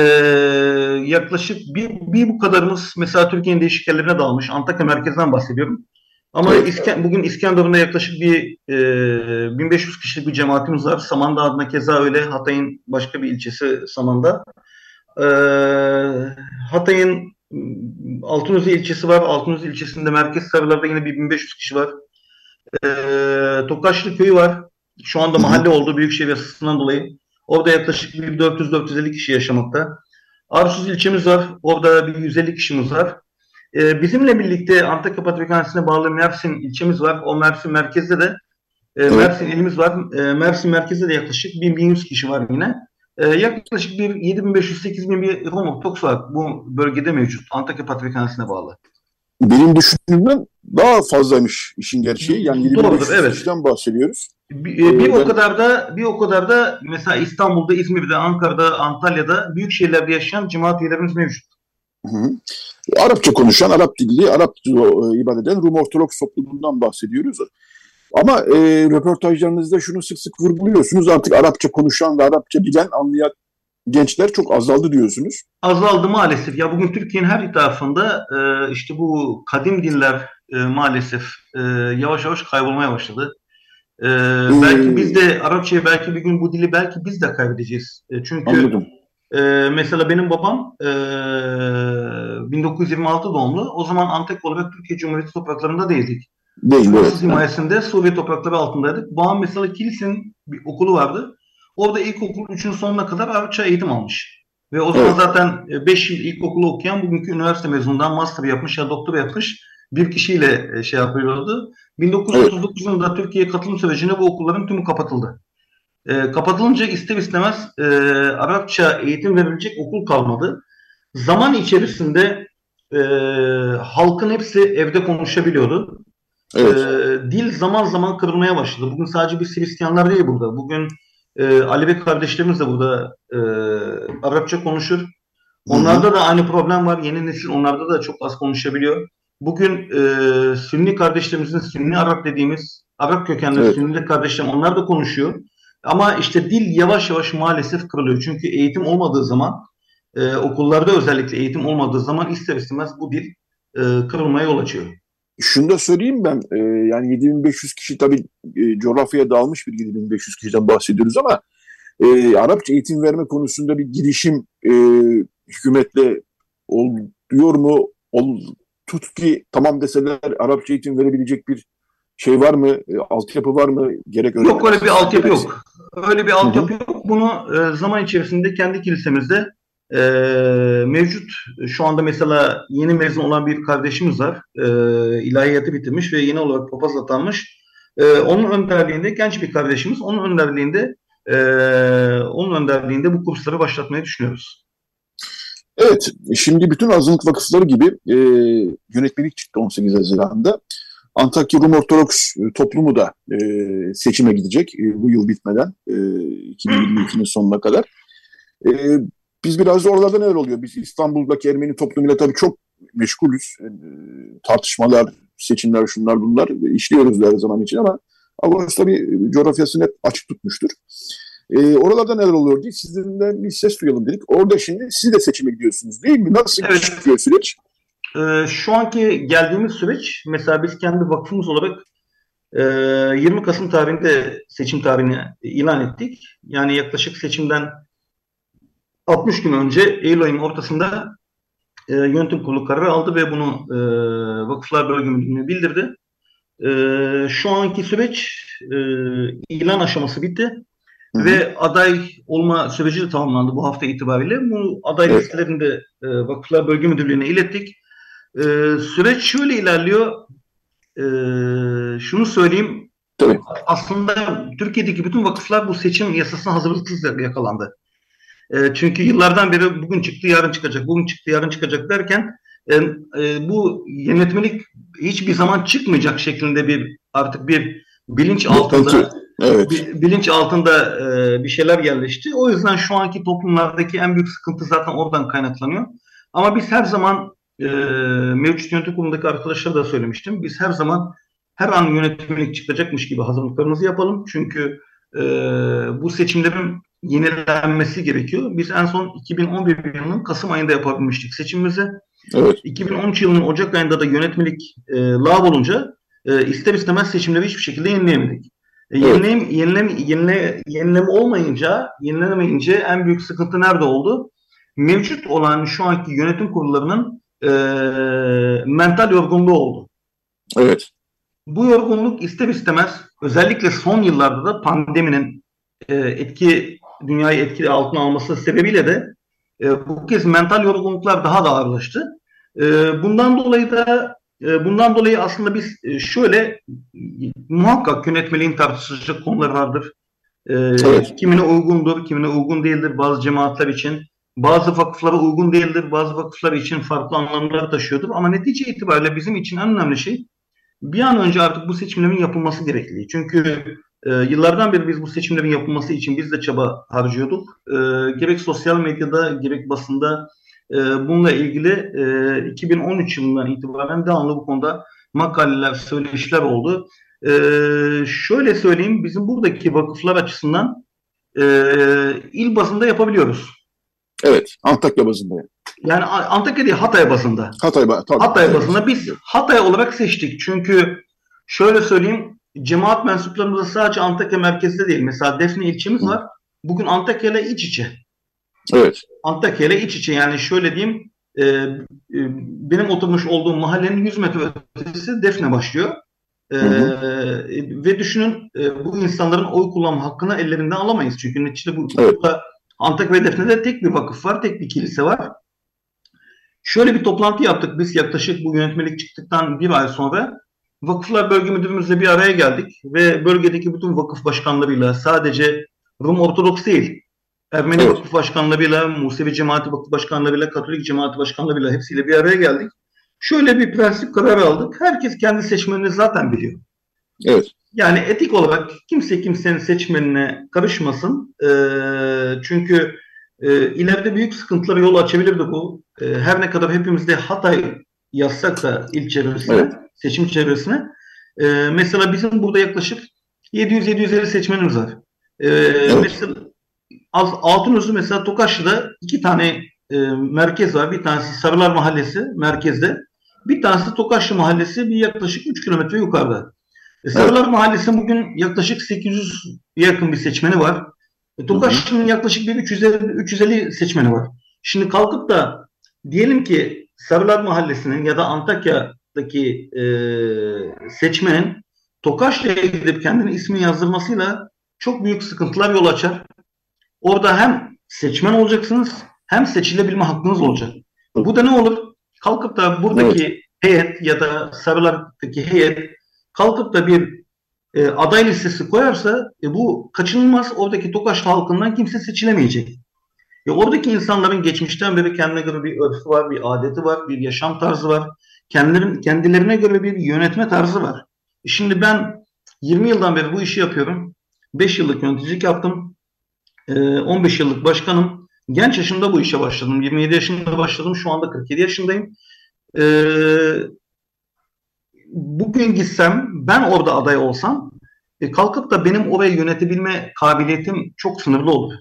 yaklaşık bir, bir bu kadarımız mesela Türkiye'nin değişik yerlerine dağılmış. Antakya merkezden bahsediyorum. Ama evet. İsken, bugün İskenderun'da yaklaşık bir e, 1500 kişilik bir cemaatimiz var. Samandağ adına keza öyle. Hatay'ın başka bir ilçesi Samandağ. Ee, Hatay'ın Altınözü ilçesi var. Altınözü ilçesinde merkez sarılarda yine bir 1500 kişi var. Ee, Tokaşlı köyü var. Şu anda mahalle oldu büyükşehir yasasından dolayı. Orada yaklaşık bir 400-450 kişi yaşamakta. Arsuz ilçemiz var. Orada bir 150 kişimiz var. Ee, bizimle birlikte Antakya Patrikhanesi'ne bağlı Mersin ilçemiz var. O Mersin merkezde de e, Mersin ilimiz var. E, Mersin merkezde de yaklaşık 1100 kişi var yine. Ee, yaklaşık bir 7500-8000 bir Rum Ortodoks var bu bölgede mevcut. Antakya Patrikhanesi'ne bağlı. Benim düşündüğümden daha fazlaymış işin gerçeği. Yani 7500 evet. kişiden bahsediyoruz. Bir, e, bir ee, o kadar da bir o kadar da mesela İstanbul'da, İzmir'de, Ankara'da, Antalya'da büyük şehirlerde yaşayan cemaat üyelerimiz mevcut. Hı hı. Arapça konuşan, Arap dilli, Arap e, ibadet eden Rum Ortodoks toplumundan bahsediyoruz. Ama e, röportajlarınızda şunu sık sık vurguluyorsunuz. Artık Arapça konuşan ve Arapça bilen, anlayan gençler çok azaldı diyorsunuz. Azaldı maalesef. Ya bugün Türkiye'nin her tarafında e, işte bu kadim diller e, maalesef e, yavaş yavaş kaybolmaya başladı. E, hmm. Belki biz de Arapçayı belki bir gün bu dili belki biz de kaybedeceğiz. E, çünkü Anladım. E, mesela benim babam e, 1926 doğumlu. O zaman Antep olarak Türkiye Cumhuriyeti topraklarında değildik. Değil, Fransız evet. himayesinde Sovyet toprakları altındaydık. Babam mesela kilisenin bir okulu vardı. Orada ilkokul 3'ün sonuna kadar Arapça eğitim almış. Ve o zaman evet. zaten 5 e, yıl ilkokulu okuyan bugünkü üniversite mezunundan master yapmış ya doktora yapmış bir kişiyle e, şey yapıyordu. 1939 evet. yılında Türkiye katılım sürecinde bu okulların tümü kapatıldı. E, kapatılınca ister istemez e, Arapça eğitim verilecek okul kalmadı. Zaman içerisinde e, halkın hepsi evde konuşabiliyordu. Evet. E, dil zaman zaman kırılmaya başladı. Bugün sadece bir Hristiyanlar değil burada. Bugün e, Alevi kardeşlerimiz de burada e, Arapça konuşur. Onlarda Hı-hı. da aynı problem var. Yeni nesil onlarda da çok az konuşabiliyor. Bugün e, Sünni kardeşlerimizin Sünni Arap dediğimiz Arap kökenli evet. Sünni kardeşlerim onlar da konuşuyor. Ama işte dil yavaş yavaş maalesef kırılıyor. Çünkü eğitim olmadığı zaman e, okullarda özellikle eğitim olmadığı zaman ister istemez bu dil e, kırılmaya yol açıyor. Şunu da söyleyeyim ben, e, yani 7500 kişi tabii e, coğrafyaya dağılmış bir 7500 kişiden bahsediyoruz ama e, Arapça eğitim verme konusunda bir girişim e, hükümetle oluyor mu? Ol, tut ki tamam deseler Arapça eğitim verebilecek bir şey var mı? E, altyapı var mı? Gerek Yok öyle bir altyapı yok. Öyle bir altyapı yok. Bunu e, zaman içerisinde kendi kilisemizde e, mevcut şu anda mesela yeni mezun olan bir kardeşimiz var. E, ilahiyatı bitirmiş ve yeni olarak papaz atanmış. E, onun önderliğinde genç bir kardeşimiz. Onun önderliğinde e, onun önderliğinde bu kursları başlatmayı düşünüyoruz. Evet, şimdi bütün azınlık vakıfları gibi e, yönetmelik çıktı 18 Haziran'da. Antakya Rum Ortodoks toplumu da e, seçime gidecek e, bu yıl bitmeden e, 2022'nin sonuna kadar. E, biz biraz da oralarda neler oluyor? Biz İstanbul'daki Ermeni toplumuyla tabii çok meşgulüz. E, tartışmalar, seçimler, şunlar bunlar işliyoruz her zaman için ama Agos tabii coğrafyasını hep açık tutmuştur. E, oralarda neler oluyor diye sizden bir ses duyalım dedik. Orada şimdi siz de seçime gidiyorsunuz değil mi? Nasıl evet. çıkıyor süreç? E, şu anki geldiğimiz süreç mesela biz kendi vakfımız olarak e, 20 Kasım tarihinde seçim tarihini ilan ettik. Yani yaklaşık seçimden 60 gün önce Eylül ayının ortasında e, yönetim kurulu kararı aldı ve bunu e, Vakıflar Bölge Müdürlüğü'ne bildirdi. E, şu anki süreç e, ilan aşaması bitti. Hı-hı. Ve aday olma süreci de tamamlandı bu hafta itibariyle. Bu aday evet. listelerini de e, Vakıflar Bölge Müdürlüğü'ne ilettik. E, süreç şöyle ilerliyor. E, şunu söyleyeyim. Tabii. Aslında Türkiye'deki bütün vakıflar bu seçim yasasına hazırlıksız yakalandı. E, çünkü yıllardan beri bugün çıktı yarın çıkacak, bugün çıktı yarın çıkacak derken e, e, bu yönetmelik hiçbir zaman çıkmayacak şeklinde bir artık bir bilinç altında evet. bir, bilinç altında e, bir şeyler yerleşti. O yüzden şu anki toplumlardaki en büyük sıkıntı zaten oradan kaynaklanıyor. Ama biz her zaman e, mevcut yönetim kurulundaki arkadaşlara da söylemiştim. Biz her zaman her an yönetmelik çıkacakmış gibi hazırlıklarımızı yapalım. Çünkü e, bu seçimlerin yenilenmesi gerekiyor. Biz en son 2011 yılının Kasım ayında yapabilmiştik seçimimizi. Evet. 2013 yılının Ocak ayında da yönetmelik e, lav olunca e, ister istemez seçimleri hiçbir şekilde yenileyemedik. E, evet. yenilem, yenilem, yenile, yenileme olmayınca, yenilenemeyince en büyük sıkıntı nerede oldu? Mevcut olan şu anki yönetim kurullarının e, mental yorgunluğu oldu. Evet. Bu yorgunluk ister istemez özellikle son yıllarda da pandeminin e, etki dünyayı etkili altına alması sebebiyle de e, bu kez mental yorgunluklar daha da ağırlaştı. E, bundan dolayı da e, bundan dolayı aslında biz e, şöyle muhakkak yönetmeliğin tartışılacak konular vardır. E, evet. Kimine uygundur, kimine uygun değildir bazı cemaatler için. Bazı vakıflara uygun değildir, bazı vakıflar için farklı anlamlar taşıyordur. Ama netice itibariyle bizim için en önemli şey bir an önce artık bu seçimlerin yapılması gerekli. Çünkü e, yıllardan beri biz bu seçimlerin yapılması için biz de çaba harcıyorduk. E, gerek sosyal medyada gerek basında e, bununla ilgili e, 2013 yılından itibaren devamlı bu konuda makaleler, söyleşiler oldu. E, şöyle söyleyeyim, bizim buradaki vakıflar açısından e, il bazında yapabiliyoruz. Evet, Antakya bazında. Yani Antakya değil, Hatay bazında. Hatay, tabii, Hatay bazında biz Hatay olarak seçtik. Çünkü şöyle söyleyeyim, cemaat mensuplarımız sadece Antakya merkezde değil. Mesela Defne ilçemiz var. Bugün Antakya ile iç içe. Evet. Antakya ile iç içe. Yani şöyle diyeyim e, e, benim oturmuş olduğum mahallenin 100 metre ötesi Defne başlıyor. E, ve düşünün e, bu insanların oy kullanma hakkını ellerinden alamayız. Çünkü neticede bu evet. Antakya ve Defne'de tek bir vakıf var, tek bir kilise var. Şöyle bir toplantı yaptık biz yaklaşık bu yönetmelik çıktıktan bir ay sonra. Vakıflar Bölge Müdürümüzle bir araya geldik ve bölgedeki bütün vakıf başkanlarıyla sadece Rum Ortodoks değil, Ermeni evet. Vakıf Başkanlarıyla, Musevi Cemaati Vakıf Başkanlarıyla, Katolik Cemaati Başkanlarıyla hepsiyle bir araya geldik. Şöyle bir prensip kararı aldık. Herkes kendi seçmenini zaten biliyor. Evet. Yani etik olarak kimse kimsenin seçmenine karışmasın. E, çünkü e, ileride büyük sıkıntılara yol açabilirdi bu. E, her ne kadar hepimizde Hatay yazsak da il çevresine, evet. seçim çevresine. E, mesela bizim burada yaklaşık 700-750 seçmenimiz var. E, evet. Mesela Altınözü mesela Tokaşlı'da iki tane e, merkez var. Bir tanesi Sarılar Mahallesi merkezde. Bir tanesi Tokaşlı Mahallesi bir yaklaşık 3 kilometre yukarıda. E, Sarılar evet. Mahallesi bugün yaklaşık 800 yakın bir seçmeni var. E, Tokaşlı'nın yaklaşık bir 350, 350 seçmeni var. Şimdi kalkıp da diyelim ki Sarılar Mahallesi'nin ya da Antakya'daki e, seçmenin Tokaşlı'ya gidip kendini ismi yazdırmasıyla çok büyük sıkıntılar yol açar. Orada hem seçmen olacaksınız hem seçilebilme hakkınız olacak. Bu da ne olur? Kalkıp da buradaki evet. heyet ya da Sarılar'daki heyet kalkıp da bir e, aday listesi koyarsa e, bu kaçınılmaz oradaki Tokaş halkından kimse seçilemeyecek. E, oradaki insanların geçmişten beri kendine göre bir örfü var, bir adeti var, bir yaşam tarzı var. Kendilerin, kendilerine göre bir yönetme tarzı var. E, şimdi ben 20 yıldan beri bu işi yapıyorum. 5 yıllık yöneticilik yaptım. 15 ee, yıllık başkanım. Genç yaşımda bu işe başladım. 27 yaşında başladım. Şu anda 47 yaşındayım. Ee, bugün gitsem ben orada aday olsam E, kalkıp da benim orayı yönetebilme kabiliyetim çok sınırlı olur.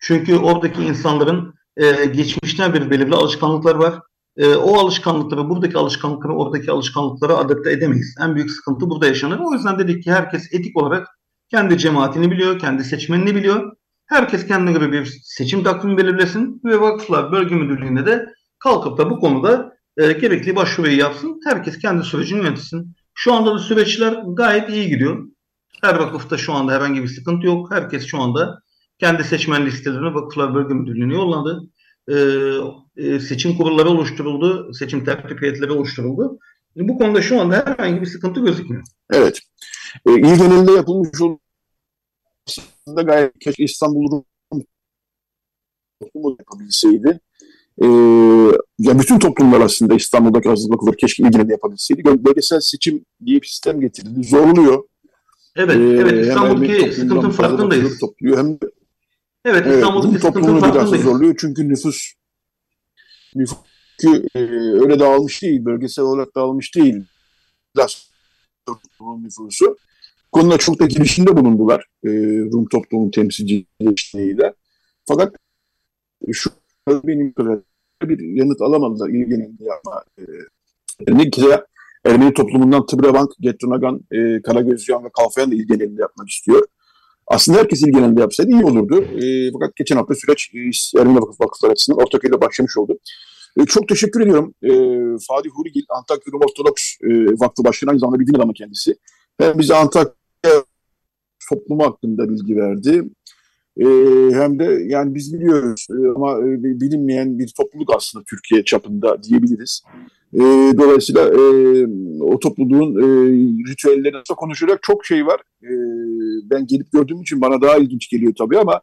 Çünkü oradaki insanların e, geçmişten beri belirli alışkanlıklar var. E, o alışkanlıkları, buradaki alışkanlıkları, oradaki alışkanlıklara adapte edemeyiz. En büyük sıkıntı burada yaşanır. O yüzden dedik ki herkes etik olarak kendi cemaatini biliyor, kendi seçmenini biliyor. Herkes kendine göre bir seçim takvimi belirlesin ve Vakıflar Bölge Müdürlüğü'nde de kalkıp da bu konuda e, gerekli başvuruyu yapsın. Herkes kendi sürecini yönetsin. Şu anda da süreçler gayet iyi gidiyor. Her vakıfta şu anda herhangi bir sıkıntı yok. Herkes şu anda kendi seçmen listelerini Vakıflar Bölge Müdürlüğü'ne yolladı. Ee, e, seçim kurulları oluşturuldu. Seçim tertip heyetleri oluşturuldu. Bu konuda şu anda herhangi bir sıkıntı gözükmüyor. Evet. E, il genelinde yapılmış olan aslında gayet keşke İstanbul toplumu yapabilseydi. E, ya bütün toplumlar aslında İstanbul'daki azınlık vakıfları keşke il genelinde yapabilseydi. Bölgesel seçim diye bir sistem getirildi. Zorluyor. Evet, ee, evet İstanbul'daki sıkıntının farkındayız. Topluyor. Hem evet, evet, sıkıntının farkındayız. zorluyor çünkü nüfus nüfus e, öyle dağılmış değil, bölgesel olarak dağılmış değil. nüfusu. Konuda çok da girişimde bulundular e, Rum toplumun temsilciliğiyle. Fakat şu benim bir yanıt alamadılar ilgilendi ama e, ne kere Ermeni toplumundan Tıbrabank, Getrunagan, e, Karagözyan ve Kalfayan da ilgileninde yapmak istiyor. Aslında herkes ilgileninde yapsaydı iyi olurdu. E, fakat geçen hafta süreç e, Ermeni Vakıf Vakıflar açısından Ortaköy'de başlamış oldu. E, çok teşekkür ediyorum. E, Fatih Hurigil, Antakya Rum Ortodoks e, Vakfı Başkanı aynı zamanda bir din adamı kendisi. Hem bize Antakya toplumu hakkında bilgi verdi. E, hem de yani biz biliyoruz e, ama e, bilinmeyen bir topluluk aslında Türkiye çapında diyebiliriz. E, dolayısıyla e, o topluluğun e, ritüelleri konuşacak çok şey var. E, ben gelip gördüğüm için bana daha ilginç geliyor tabii ama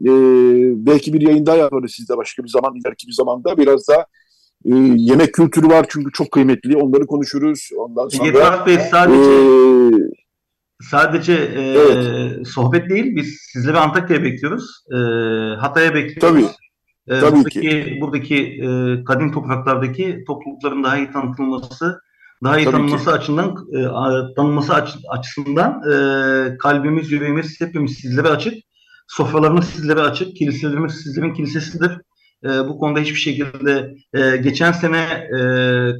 e, belki bir yayın daha yaparız sizde başka bir zaman, ileriki bir zamanda biraz daha e, yemek kültürü var çünkü çok kıymetli. Onları konuşuruz. Ondan sonra Yeter Bey sadece e, sadece e, evet. sohbet değil. Biz sizleri Antakya'ya bekliyoruz. E, Hatay'a bekliyoruz. Tabii. E, Tabii buradaki, ki. Buradaki e, kadim topraklardaki toplulukların daha iyi tanıtılması, daha iyi Tabii tanınması ki. açısından e, tanınması aç, açısından e, kalbimiz, yüreğimiz hepimiz sizlere açık. Sofralarımız sizlere açık, kiliselerimiz sizlerin kilisesidir. E, bu konuda hiçbir şekilde e, geçen sene e,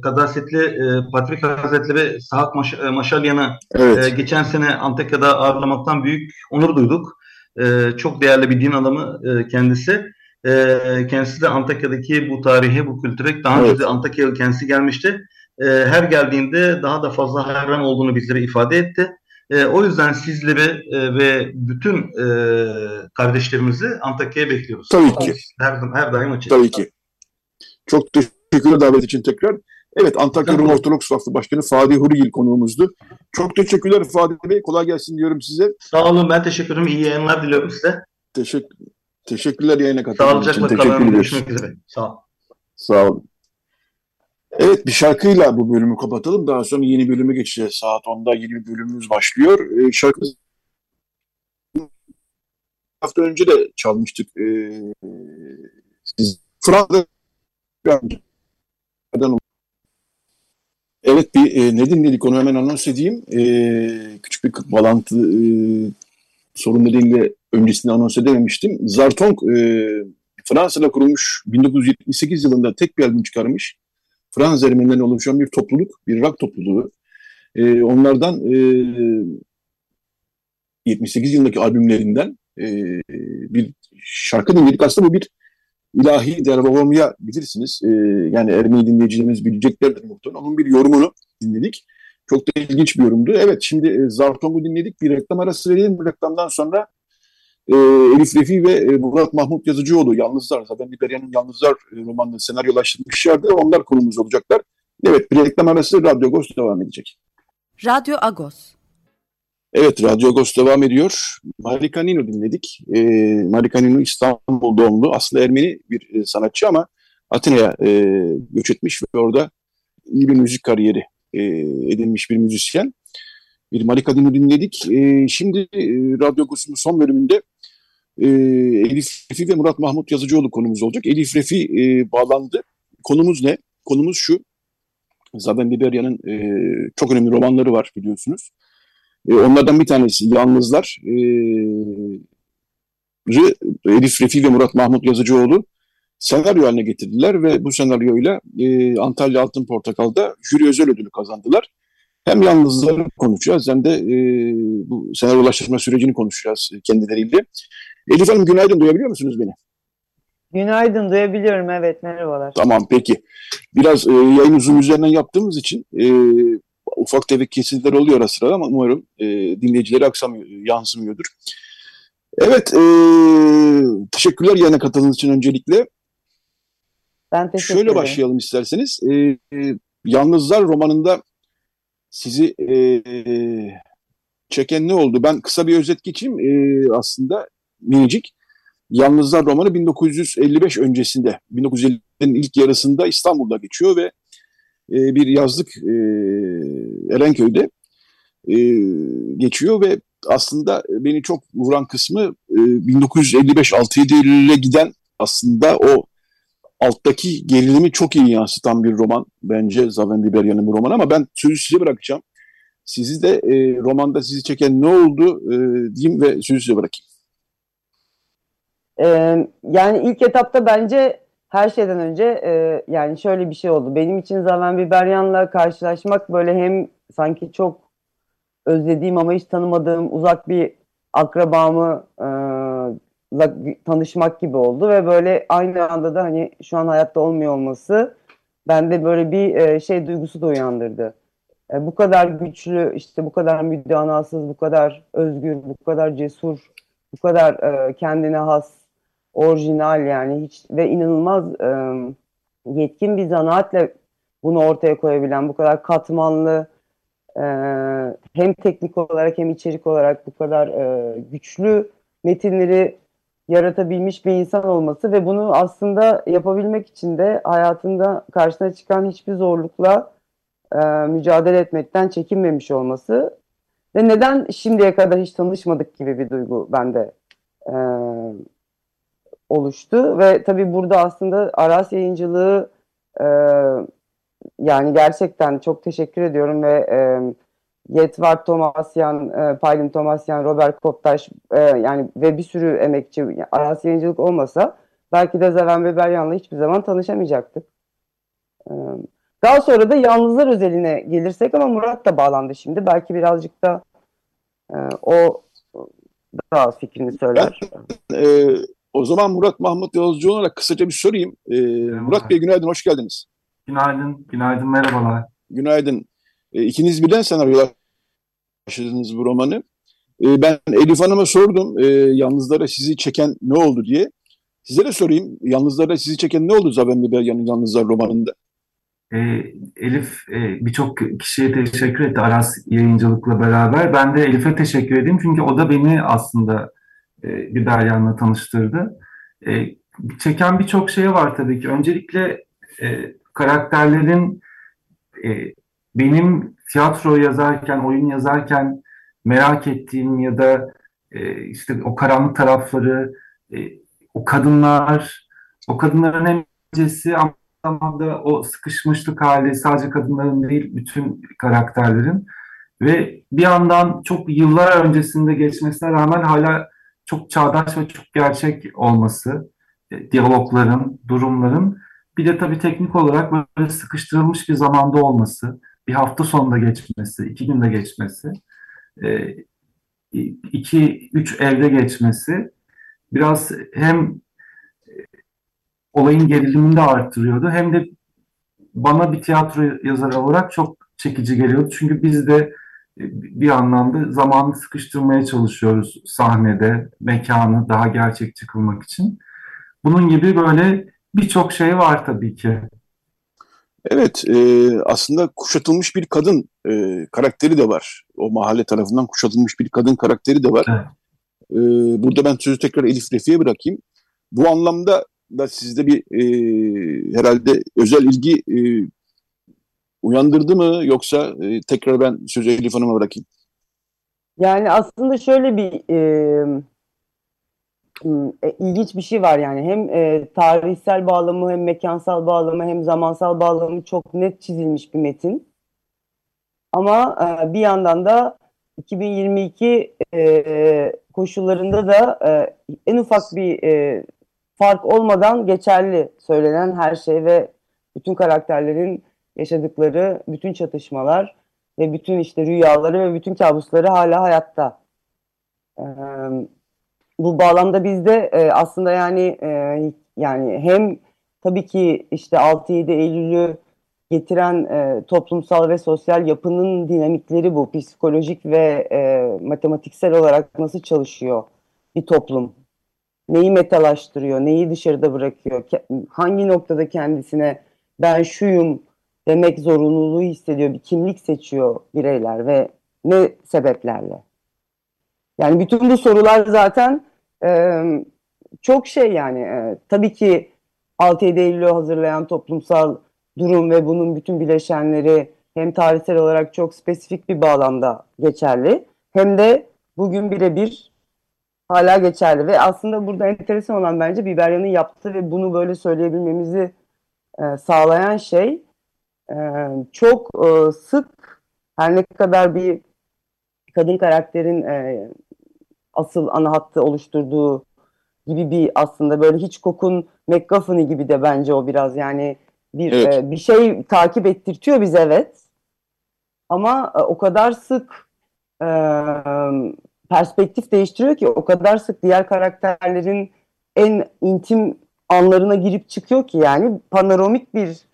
Kadasetli e, Patrik Hazretleri Sahat Maş e, Maşalyan'ı evet. e, geçen sene Antakya'da ağırlamaktan büyük onur duyduk. E, çok değerli bir din adamı e, kendisi. E, kendisi de Antakya'daki bu tarihi, bu kültüre daha önce evet. de Antakya'ya kendisi gelmişti. E, her geldiğinde daha da fazla hayran olduğunu bizlere ifade etti. E, o yüzden sizleri e, ve bütün e, kardeşlerimizi Antakya'ya bekliyoruz. Tabii ki. Her, her daim açık. Tabii ki. Çok teşekkürler davet için tekrar. Evet Antakya Rum Ortodoks Vakfı Başkanı Fadi Hurigil konuğumuzdu. Çok teşekkürler Fadi Bey. Kolay gelsin diyorum size. Sağ olun ben teşekkür ederim. İyi yayınlar diliyorum size. Teşekkür, teşekkürler yayına katıldığınız için. Sağlıcakla kalın. Görüşmek üzere. Sağ olun. Sağ olun. Evet bir şarkıyla bu bölümü kapatalım. Daha sonra yeni bölümü geçeceğiz. Saat 10'da yeni bir bölümümüz başlıyor. Ee, şarkımız hafta önce de çalmıştık. Ee, siz Fransa Evet bir e, ne dinledik onu hemen anons edeyim. E, küçük bir bağlantı e, sorun nedeniyle öncesinde anons edememiştim. Zartong e, Fransa'da kurulmuş 1978 yılında tek bir albüm çıkarmış. Fransız Ermenilerden oluşan bir topluluk, bir rock topluluğu. E, onlardan e, 78 yılındaki albümlerinden e, bir şarkı dinledik. Aslında bu bir ilahi dervavamya bilirsiniz. E, yani Ermeni dinleyicilerimiz bileceklerdir muhtemelen. Onun bir yorumunu dinledik. Çok da ilginç bir yorumdu. Evet şimdi e, Zartong'u dinledik. Bir reklam arası verelim. Bu reklamdan sonra e, Elif Refi ve e, Murat Mahmut Yazıcıoğlu Yalnızlar. Zaten Liberya'nın Yalnızlar e, romanını senaryolaştırmışlardı. Onlar konumuz olacaklar. Evet bir reklam arası Radyo Agos devam edecek. Radyo Agos. Evet Radyo Agos devam ediyor. Marikanino dinledik. E, Marikanino İstanbul doğumlu. Aslında Ermeni bir e, sanatçı ama Atina'ya e, göç etmiş ve orada iyi bir müzik kariyeri e, edinmiş bir müzisyen. Bir Marikanino dinledik. E, şimdi e, Radyo Agos'un son bölümünde e, Elif Refi ve Murat Mahmut Yazıcıoğlu konumuz olacak. Elif Refi e, bağlandı. Konumuz ne? Konumuz şu. Zaten Liberya'nın e, çok önemli romanları var biliyorsunuz. E, onlardan bir tanesi Yalnızlar. E, Elif Refi ve Murat Mahmut Yazıcıoğlu senaryo haline getirdiler ve bu senaryoyla e, Antalya Altın Portakal'da jüri özel ödülü kazandılar. Hem yalnızları konuşacağız hem de e, bu senaryolaştırma sürecini konuşacağız kendileriyle. Elif Hanım günaydın duyabiliyor musunuz beni? Günaydın duyabiliyorum evet merhabalar. Tamam peki. Biraz e, yayın uzun üzerinden yaptığımız için e, ufak tefek kesintiler oluyor ara sıra ama umarım e, dinleyicilere aksamıyor, yansımıyordur. Evet, e, teşekkürler yayına katıldığınız için öncelikle. Ben teşekkür Şöyle ederim. başlayalım isterseniz. E, e, Yalnızlar romanında sizi e, çeken ne oldu? Ben kısa bir özet geçeyim. E, aslında minicik. Yalnızlar romanı 1955 öncesinde, 1950'lerin ilk yarısında İstanbul'da geçiyor ve e, bir yazlık e, Erenköy'de e, geçiyor ve aslında beni çok vuran kısmı e, 1955-67'ye giden aslında o alttaki gerilimi çok iyi yansıtan bir roman bence Zaven Biberyan'ın bu romanı ama ben sözü size bırakacağım. Sizi de e, romanda sizi çeken ne oldu e, diyeyim ve sözü size bırakayım. Ee, yani ilk etapta bence her şeyden önce e, yani şöyle bir şey oldu. Benim için Zaven Biberyan'la karşılaşmak böyle hem sanki çok özlediğim ama hiç tanımadığım uzak bir akrabamı e, tanışmak gibi oldu ve böyle aynı anda da hani şu an hayatta olmuyor olması bende böyle bir e, şey duygusu da uyandırdı. E, bu kadar güçlü, işte bu kadar müdanasız, bu kadar özgür, bu kadar cesur, bu kadar e, kendine has, orijinal yani hiç ve inanılmaz e, yetkin bir zanaatle bunu ortaya koyabilen, bu kadar katmanlı, e, hem teknik olarak hem içerik olarak bu kadar e, güçlü metinleri yaratabilmiş bir insan olması ve bunu aslında yapabilmek için de hayatında karşısına çıkan hiçbir zorlukla e, mücadele etmekten çekinmemiş olması ve neden şimdiye kadar hiç tanışmadık gibi bir duygu bende e, oluştu ve tabii burada aslında Aras yayıncılığı e, yani gerçekten çok teşekkür ediyorum ve e, Yetvart Tomasyan, e, Paylin Tomasyan, Robert Koptaş e, yani ve bir sürü emekçi Aras yayıncılık olmasa belki de Zeven Beberyan'la hiçbir zaman tanışamayacaktık. E, daha sonra da yalnızlar özeline gelirsek ama Murat da bağlandı şimdi. Belki birazcık da e, o daha fikrini söyler. Ben, e, o zaman Murat Mahmut Yolcuoğlu'na kısaca bir sorayım. E, Murat Bey günaydın, hoş geldiniz. Günaydın, günaydın, merhabalar. Günaydın. E, ikiniz birden senaryolar başladınız bu romanı. E, ben Elif Hanım'a sordum, e, yalnızlara sizi çeken ne oldu diye. Size de sorayım, yalnızlara sizi çeken ne oldu Zaben Beryan'ın Yalnızlar romanında? E, Elif e, birçok kişiye teşekkür etti Aras yayıncılıkla beraber. Ben de Elif'e teşekkür edeyim çünkü o da beni aslında e, Biberyan'la tanıştırdı. E, çeken birçok şey var tabii ki. Öncelikle e, karakterlerin e, benim tiyatro yazarken, oyun yazarken merak ettiğim ya da e, işte o karanlık tarafları, e, o kadınlar, o kadınların hem ama zamanda o sıkışmışlık hali sadece kadınların değil bütün karakterlerin ve bir yandan çok yıllar öncesinde geçmesine rağmen hala çok çağdaş ve çok gerçek olması, e, diyalogların, durumların bir de tabii teknik olarak böyle sıkıştırılmış bir zamanda olması, bir hafta sonunda geçmesi, iki günde geçmesi, e, iki, üç evde geçmesi biraz hem olayın gerilimini de arttırıyordu hem de bana bir tiyatro yazarı olarak çok çekici geliyordu. Çünkü biz de bir anlamda zamanı sıkıştırmaya çalışıyoruz sahnede, mekanı daha gerçekçi kılmak için. Bunun gibi böyle birçok şey var tabii ki. Evet, e, aslında kuşatılmış bir kadın e, karakteri de var. O mahalle tarafından kuşatılmış bir kadın karakteri de var. Evet. E, burada ben sözü tekrar Elif Refi'ye bırakayım. Bu anlamda da sizde bir e, herhalde özel ilgi e, uyandırdı mı yoksa e, tekrar ben sözü Elif Hanım'a bırakayım? Yani aslında şöyle bir e, e, ilginç bir şey var yani hem e, tarihsel bağlamı hem mekansal bağlamı hem zamansal bağlamı çok net çizilmiş bir metin. Ama e, bir yandan da 2022 e, koşullarında da e, en ufak bir e, fark olmadan geçerli söylenen her şey ve bütün karakterlerin yaşadıkları bütün çatışmalar ve bütün işte rüyaları ve bütün kabusları hala hayatta. E, bu bağlamda bizde e, aslında yani e, yani hem tabii ki işte 6-7 Eylül'ü getiren e, toplumsal ve sosyal yapının dinamikleri bu. Psikolojik ve e, matematiksel olarak nasıl çalışıyor bir toplum? Neyi metalaştırıyor, neyi dışarıda bırakıyor? Hangi noktada kendisine ben şuyum demek zorunluluğu hissediyor, bir kimlik seçiyor bireyler ve ne sebeplerle? Yani bütün bu sorular zaten e, çok şey yani. E, tabii ki 6-7 Eylül'ü hazırlayan toplumsal durum ve bunun bütün bileşenleri hem tarihsel olarak çok spesifik bir bağlamda geçerli hem de bugün birebir hala geçerli ve aslında burada enteresan olan bence Biberyan'ın yaptığı ve bunu böyle söyleyebilmemizi e, sağlayan şey e, çok e, sık her ne kadar bir kadın karakterin e, asıl ana hattı oluşturduğu gibi bir aslında böyle hiç kokun McGuffin'i gibi de bence o biraz yani bir evet. e, bir şey takip ettirtiyor bize evet. Ama e, o kadar sık e, perspektif değiştiriyor ki o kadar sık diğer karakterlerin en intim anlarına girip çıkıyor ki yani panoramik bir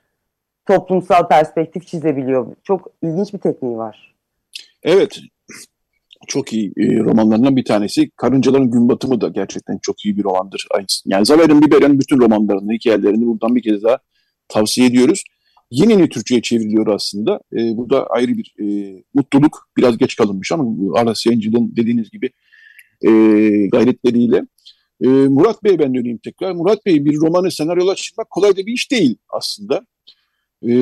toplumsal perspektif çizebiliyor. Çok ilginç bir tekniği var. Evet. Çok iyi e, romanlarından bir tanesi. Karıncaların Gün Batımı da gerçekten çok iyi bir romandır. Yani Zaver'in Biber'in bütün romanlarını, hikayelerini buradan bir kez daha tavsiye ediyoruz. Yeni Türkçe'ye çevriliyor aslında. E, bu da ayrı bir e, mutluluk. Biraz geç kalınmış ama Aras Yayıncı'nın dediğiniz gibi e, gayretleriyle. E, Murat Bey ben döneyim tekrar. Murat Bey bir romanı senaryolaştırmak kolay da bir iş değil aslında. E,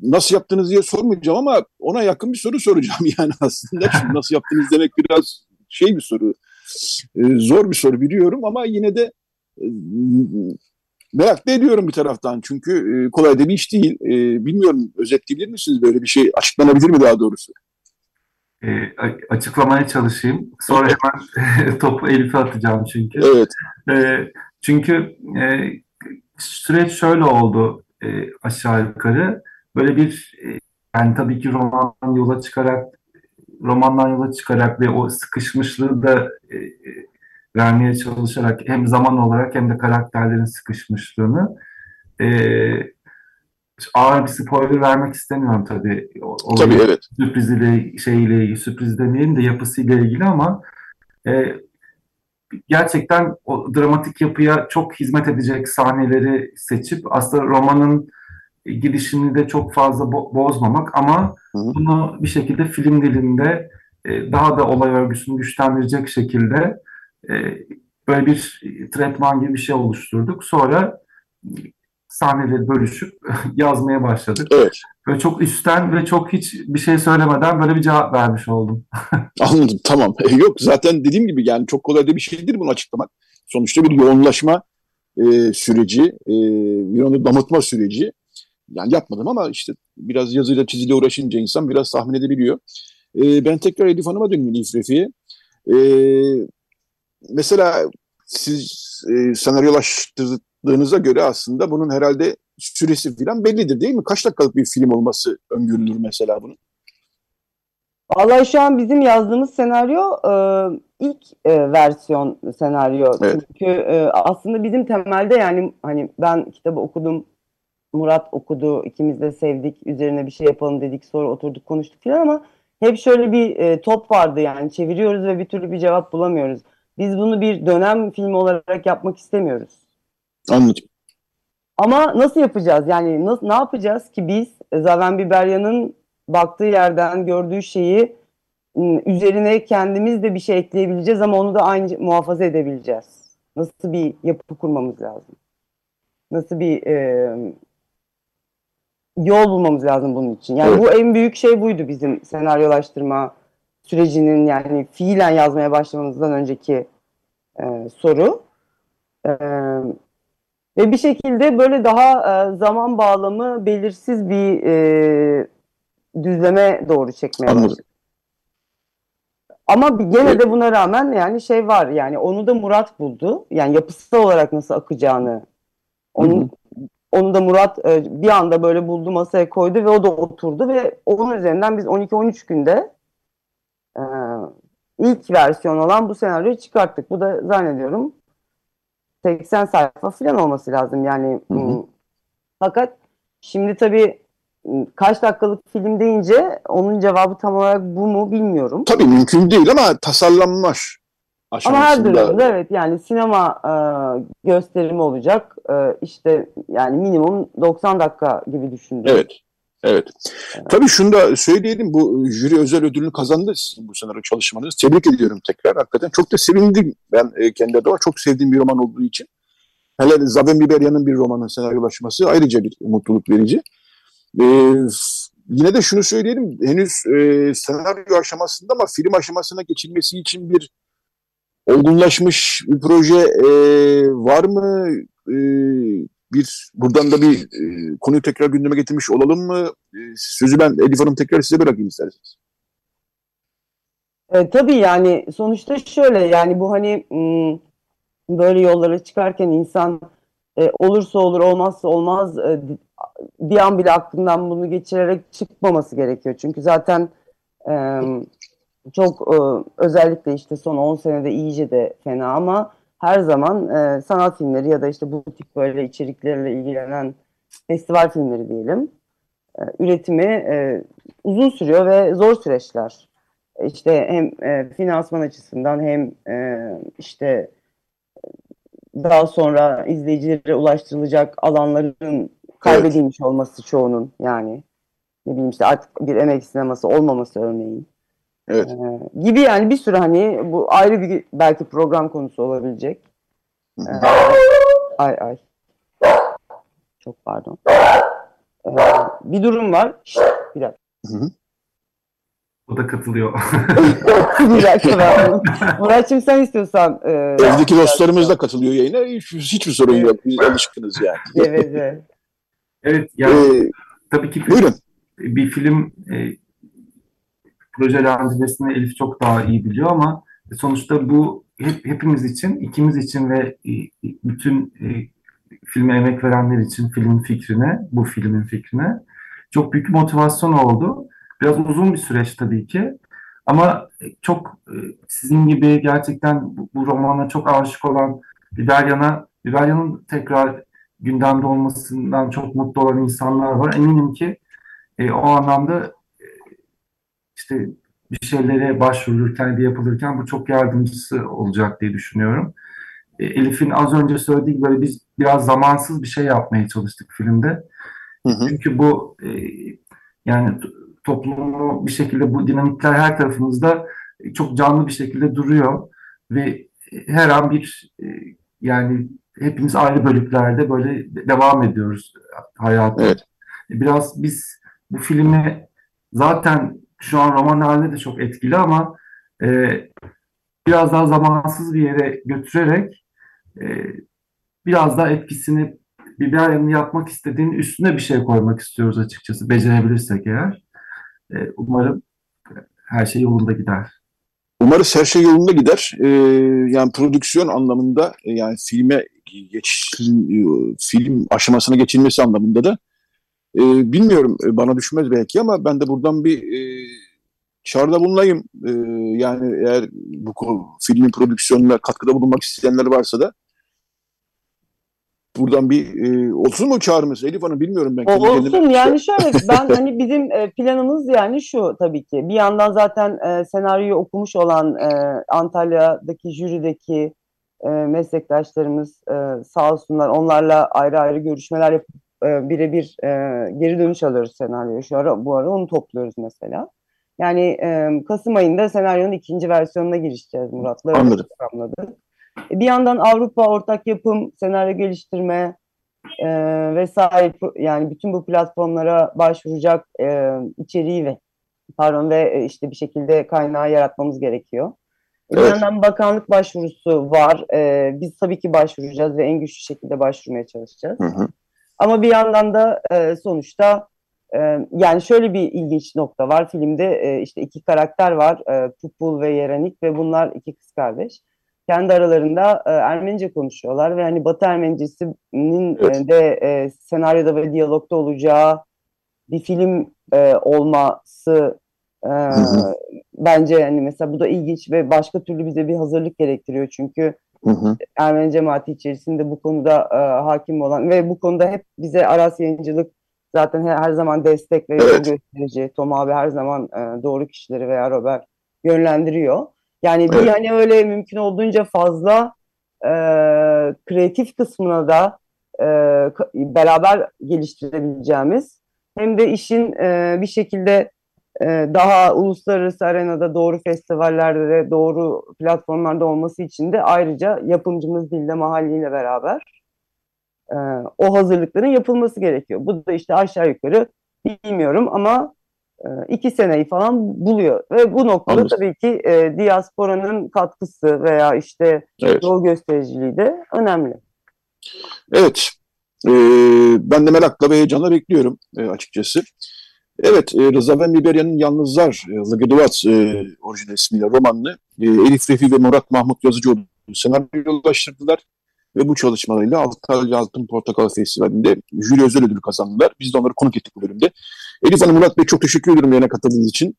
nasıl yaptınız diye sormayacağım ama ona yakın bir soru soracağım yani aslında. Şimdi nasıl yaptınız demek biraz şey bir soru. E, zor bir soru biliyorum ama yine de e, merak da ediyorum bir taraftan çünkü e, kolay da bir iş değil. E, bilmiyorum özetleyebilir misiniz böyle bir şey? Açıklanabilir mi daha doğrusu? E, açıklamaya çalışayım. Sonra hemen topu Elif'e atacağım çünkü. Evet. E, çünkü e, süreç şöyle oldu e, aşağı yukarı. Böyle bir e, yani tabii ki romandan yola çıkarak romandan yola çıkarak ve o sıkışmışlığı da e, vermeye çalışarak hem zaman olarak hem de karakterlerin sıkışmışlığını e, ağır bir spoiler vermek istemiyorum tabii. O, tabii evet. Sürpriziyle, şeyle ilgili, sürpriz demeyelim de yapısıyla ilgili ama e, gerçekten o dramatik yapıya çok hizmet edecek sahneleri seçip aslında romanın gidişini de çok fazla bo bozmamak ama hı hı. bunu bir şekilde film dilinde e, daha da olay örgüsünü güçlendirecek şekilde e, böyle bir tretman gibi bir şey oluşturduk. Sonra sahneleri bölüşüp yazmaya başladık. Evet. Böyle çok üstten ve çok hiç bir şey söylemeden böyle bir cevap vermiş oldum. Anladım tamam. Yok zaten dediğim gibi yani çok kolay da bir şeydir bunu açıklamak. Sonuçta bir yoğunlaşma e, süreci, e, bir onu damıtma süreci. Yani yapmadım ama işte biraz yazıyla çiziyle uğraşınca insan biraz tahmin edebiliyor. E, ben tekrar Elif Hanım'a döneyim Elif Refi'ye. E, mesela siz e, senaryolaştırdığınıza göre aslında bunun herhalde süresi falan bellidir değil mi? Kaç dakikalık bir film olması öngörülür mesela bunun? Vallahi şu an bizim yazdığımız senaryo e, ilk e, versiyon senaryo. Evet. Çünkü e, aslında bizim temelde yani hani ben kitabı okudum, Murat okudu, ikimiz de sevdik, üzerine bir şey yapalım dedik, sonra oturduk konuştuk falan ama hep şöyle bir e, top vardı yani çeviriyoruz ve bir türlü bir cevap bulamıyoruz. Biz bunu bir dönem filmi olarak yapmak istemiyoruz. Anladım. Ama nasıl yapacağız? Yani nasıl, ne yapacağız ki biz Zaven Biberyan'ın baktığı yerden gördüğü şeyi üzerine kendimiz de bir şey ekleyebileceğiz ama onu da aynı muhafaza edebileceğiz. Nasıl bir yapı kurmamız lazım? Nasıl bir e, yol bulmamız lazım bunun için? Yani evet. bu en büyük şey buydu bizim senaryolaştırma sürecinin yani fiilen yazmaya başlamamızdan önceki e, soru. E, ve bir şekilde böyle daha e, zaman bağlamı belirsiz bir e, düzleme doğru çekmeye Anladım. Ama gene de buna rağmen yani şey var yani onu da Murat buldu. Yani yapısal olarak nasıl akacağını. Onun, hı hı. Onu da Murat e, bir anda böyle buldu masaya koydu ve o da oturdu ve onun üzerinden biz 12-13 günde e, ilk versiyon olan bu senaryoyu çıkarttık. Bu da zannediyorum 80 sayfa falan olması lazım yani. Hı hı. Fakat şimdi tabii kaç dakikalık film deyince onun cevabı tam olarak bu mu bilmiyorum. Tabii mümkün değil ama tasarlanmış aşamasında. Ama her durumda evet yani sinema e, gösterimi olacak. E, işte yani minimum 90 dakika gibi düşündüm. Evet. Evet. Tabii şunu da söyleyelim. Bu jüri özel ödülünü kazandı sizin bu senaryo çalışmanız. Tebrik ediyorum tekrar. Hakikaten çok da sevindim. Ben e, kendi adıma çok sevdiğim bir roman olduğu için. Hele Zaben Biberyan'ın bir romanın senaryolaşması ayrıca bir mutluluk verici. Ee, yine de şunu söyleyelim. Henüz e, senaryo aşamasında ama film aşamasına geçilmesi için bir olgunlaşmış bir proje e, var mı? E, bir buradan da bir e, konuyu tekrar gündeme getirmiş olalım mı? E, sözü ben Elif Hanım tekrar size bırakayım isterseniz. E, tabii yani sonuçta şöyle yani bu hani böyle yollara çıkarken insan e, olursa olur olmazsa olmaz e, bir an bile aklından bunu geçirerek çıkmaması gerekiyor. Çünkü zaten e, çok e, özellikle işte son 10 senede iyice de fena ama her zaman e, sanat filmleri ya da işte bu tip böyle içeriklerle ilgilenen festival filmleri diyelim e, üretimi e, uzun sürüyor ve zor süreçler. E, işte hem e, finansman açısından hem e, işte daha sonra izleyicilere ulaştırılacak alanların kaybedilmiş evet. olması çoğunun yani ne bileyim işte artık bir emek sineması olmaması örneğin. Evet. Ee, gibi yani bir sürü hani bu ayrı bir belki program konusu olabilecek. Ee, ay ay. Çok pardon. Ee, bir durum var. Şişt, bir dakika. Hı hı. O da katılıyor. bir dakika. Muratçım sen istiyorsan. E, Evdeki dostlarımız da katılıyor yayına. Hiç, hiçbir sorun yok. Biz alışkınız yani. evet evet. Evet yani ee, tabii ki buyurun. bir film e, projelendirmesini Elif çok daha iyi biliyor ama sonuçta bu hep, hepimiz için, ikimiz için ve e, bütün e, filme emek verenler için filmin fikrine, bu filmin fikrine çok büyük motivasyon oldu. Biraz uzun bir süreç tabii ki. Ama çok e, sizin gibi gerçekten bu, bu romana çok aşık olan Biberyan'a, Biberyan'ın tekrar gündemde olmasından çok mutlu olan insanlar var. Eminim ki e, o anlamda e, işte bir şeylere başvururken de yapılırken bu çok yardımcısı olacak diye düşünüyorum. E, Elif'in az önce söylediği böyle biz biraz zamansız bir şey yapmaya çalıştık filmde. Hı hı. Çünkü bu e, yani toplumu bir şekilde bu dinamikler her tarafımızda çok canlı bir şekilde duruyor ve her an bir e, yani hepimiz ayrı bölüklerde böyle devam ediyoruz hayatı. Evet. Biraz biz bu filmi zaten şu an roman halinde de çok etkili ama e, biraz daha zamansız bir yere götürerek e, biraz daha etkisini biber yapmak istediğin üstüne bir şey koymak istiyoruz açıkçası becerebilirsek eğer. E, umarım her şey yolunda gider. Umarız her şey yolunda gider. Ee, yani prodüksiyon anlamında e, yani filme geç film aşamasına geçilmesi anlamında da e, bilmiyorum e, bana düşmez belki ama ben de buradan bir e, çağrıda bulunayım. E, yani eğer bu filmin prodüksiyonuna katkıda bulunmak isteyenler varsa da buradan bir e, olsun mu çağrımız Elif Hanım bilmiyorum ben. O, olsun yani şöyle ben hani bizim e, planımız yani şu tabii ki bir yandan zaten e, senaryoyu okumuş olan e, Antalya'daki jürideki e, meslektaşlarımız e, sağ olsunlar onlarla ayrı ayrı görüşmeler yapıp e, birebir e, geri dönüş alıyoruz senaryoyu şu ara bu ara onu topluyoruz mesela. Yani e, Kasım ayında senaryonun ikinci versiyonuna girişeceğiz Murat'la. Anladım. E, bir yandan Avrupa ortak yapım, senaryo geliştirme e, vesaire yani bütün bu platformlara başvuracak e, içeriği ve pardon ve e, işte bir şekilde kaynağı yaratmamız gerekiyor. E, evet. Bir yandan bakanlık başvurusu var. E, biz tabii ki başvuracağız ve en güçlü şekilde başvurmaya çalışacağız. Hı hı. Ama bir yandan da e, sonuçta yani şöyle bir ilginç nokta var filmde e, işte iki karakter var e, Pupul ve Yerenik ve bunlar iki kız kardeş. Kendi aralarında e, Ermenice konuşuyorlar ve hani Batı Ermenicesinin Evet. de senaryoda ve diyalogda olacağı bir film olması e, hı. bence yani mesela bu da ilginç ve başka türlü bize bir hazırlık gerektiriyor çünkü Hı hı. Ermeni cemaati içerisinde bu konuda hakim olan ve bu konuda hep bize Aras Yayıncılık zaten her, her zaman destek ve Evet. gösterici. Tom abi her zaman e, doğru kişileri veya Robert yönlendiriyor. Yani bir Evet. hani öyle mümkün olduğunca fazla e, kreatif kısmına da e, beraber geliştirebileceğimiz hem de işin e, bir şekilde e, daha uluslararası arenada doğru festivallerde de doğru platformlarda olması için de ayrıca yapımcımız Dille Mahalli ile beraber e, o hazırlıkların yapılması gerekiyor. Bu da işte aşağı yukarı bilmiyorum ama e, iki seneyi falan buluyor. Ve bu noktada Anladım. tabii ki e, diasporanın katkısı veya işte Evet. yol göstericiliği de önemli. Evet. Ee, ben de merakla ve heyecanla bekliyorum e, açıkçası. Evet, e, Rıza Van Biberya'nın Yalnızlar, e, Lageduvats e, orijinal ismiyle romanını e, Elif Refi ve Murat Mahmut Yazıcıoğlu senaryolaştırdılar. Ve bu çalışmalarıyla Antalya Altın Portakal Festivali'nde jüri özel ödülü kazandılar. Biz de onları konuk ettik bu bölümde. Elif Hanım, Murat Bey çok teşekkür ederim yayına katıldığınız için.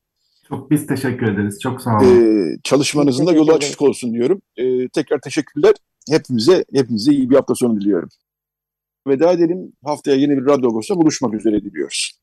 Çok biz teşekkür ederiz. Çok sağ olun. Ee, çalışmanızın da yolu açık olsun diyorum. Ee, tekrar teşekkürler. Hepimize hepinize iyi bir hafta sonu diliyorum. Veda edelim. Haftaya yeni bir Radyo Agos'ta buluşmak üzere diliyoruz.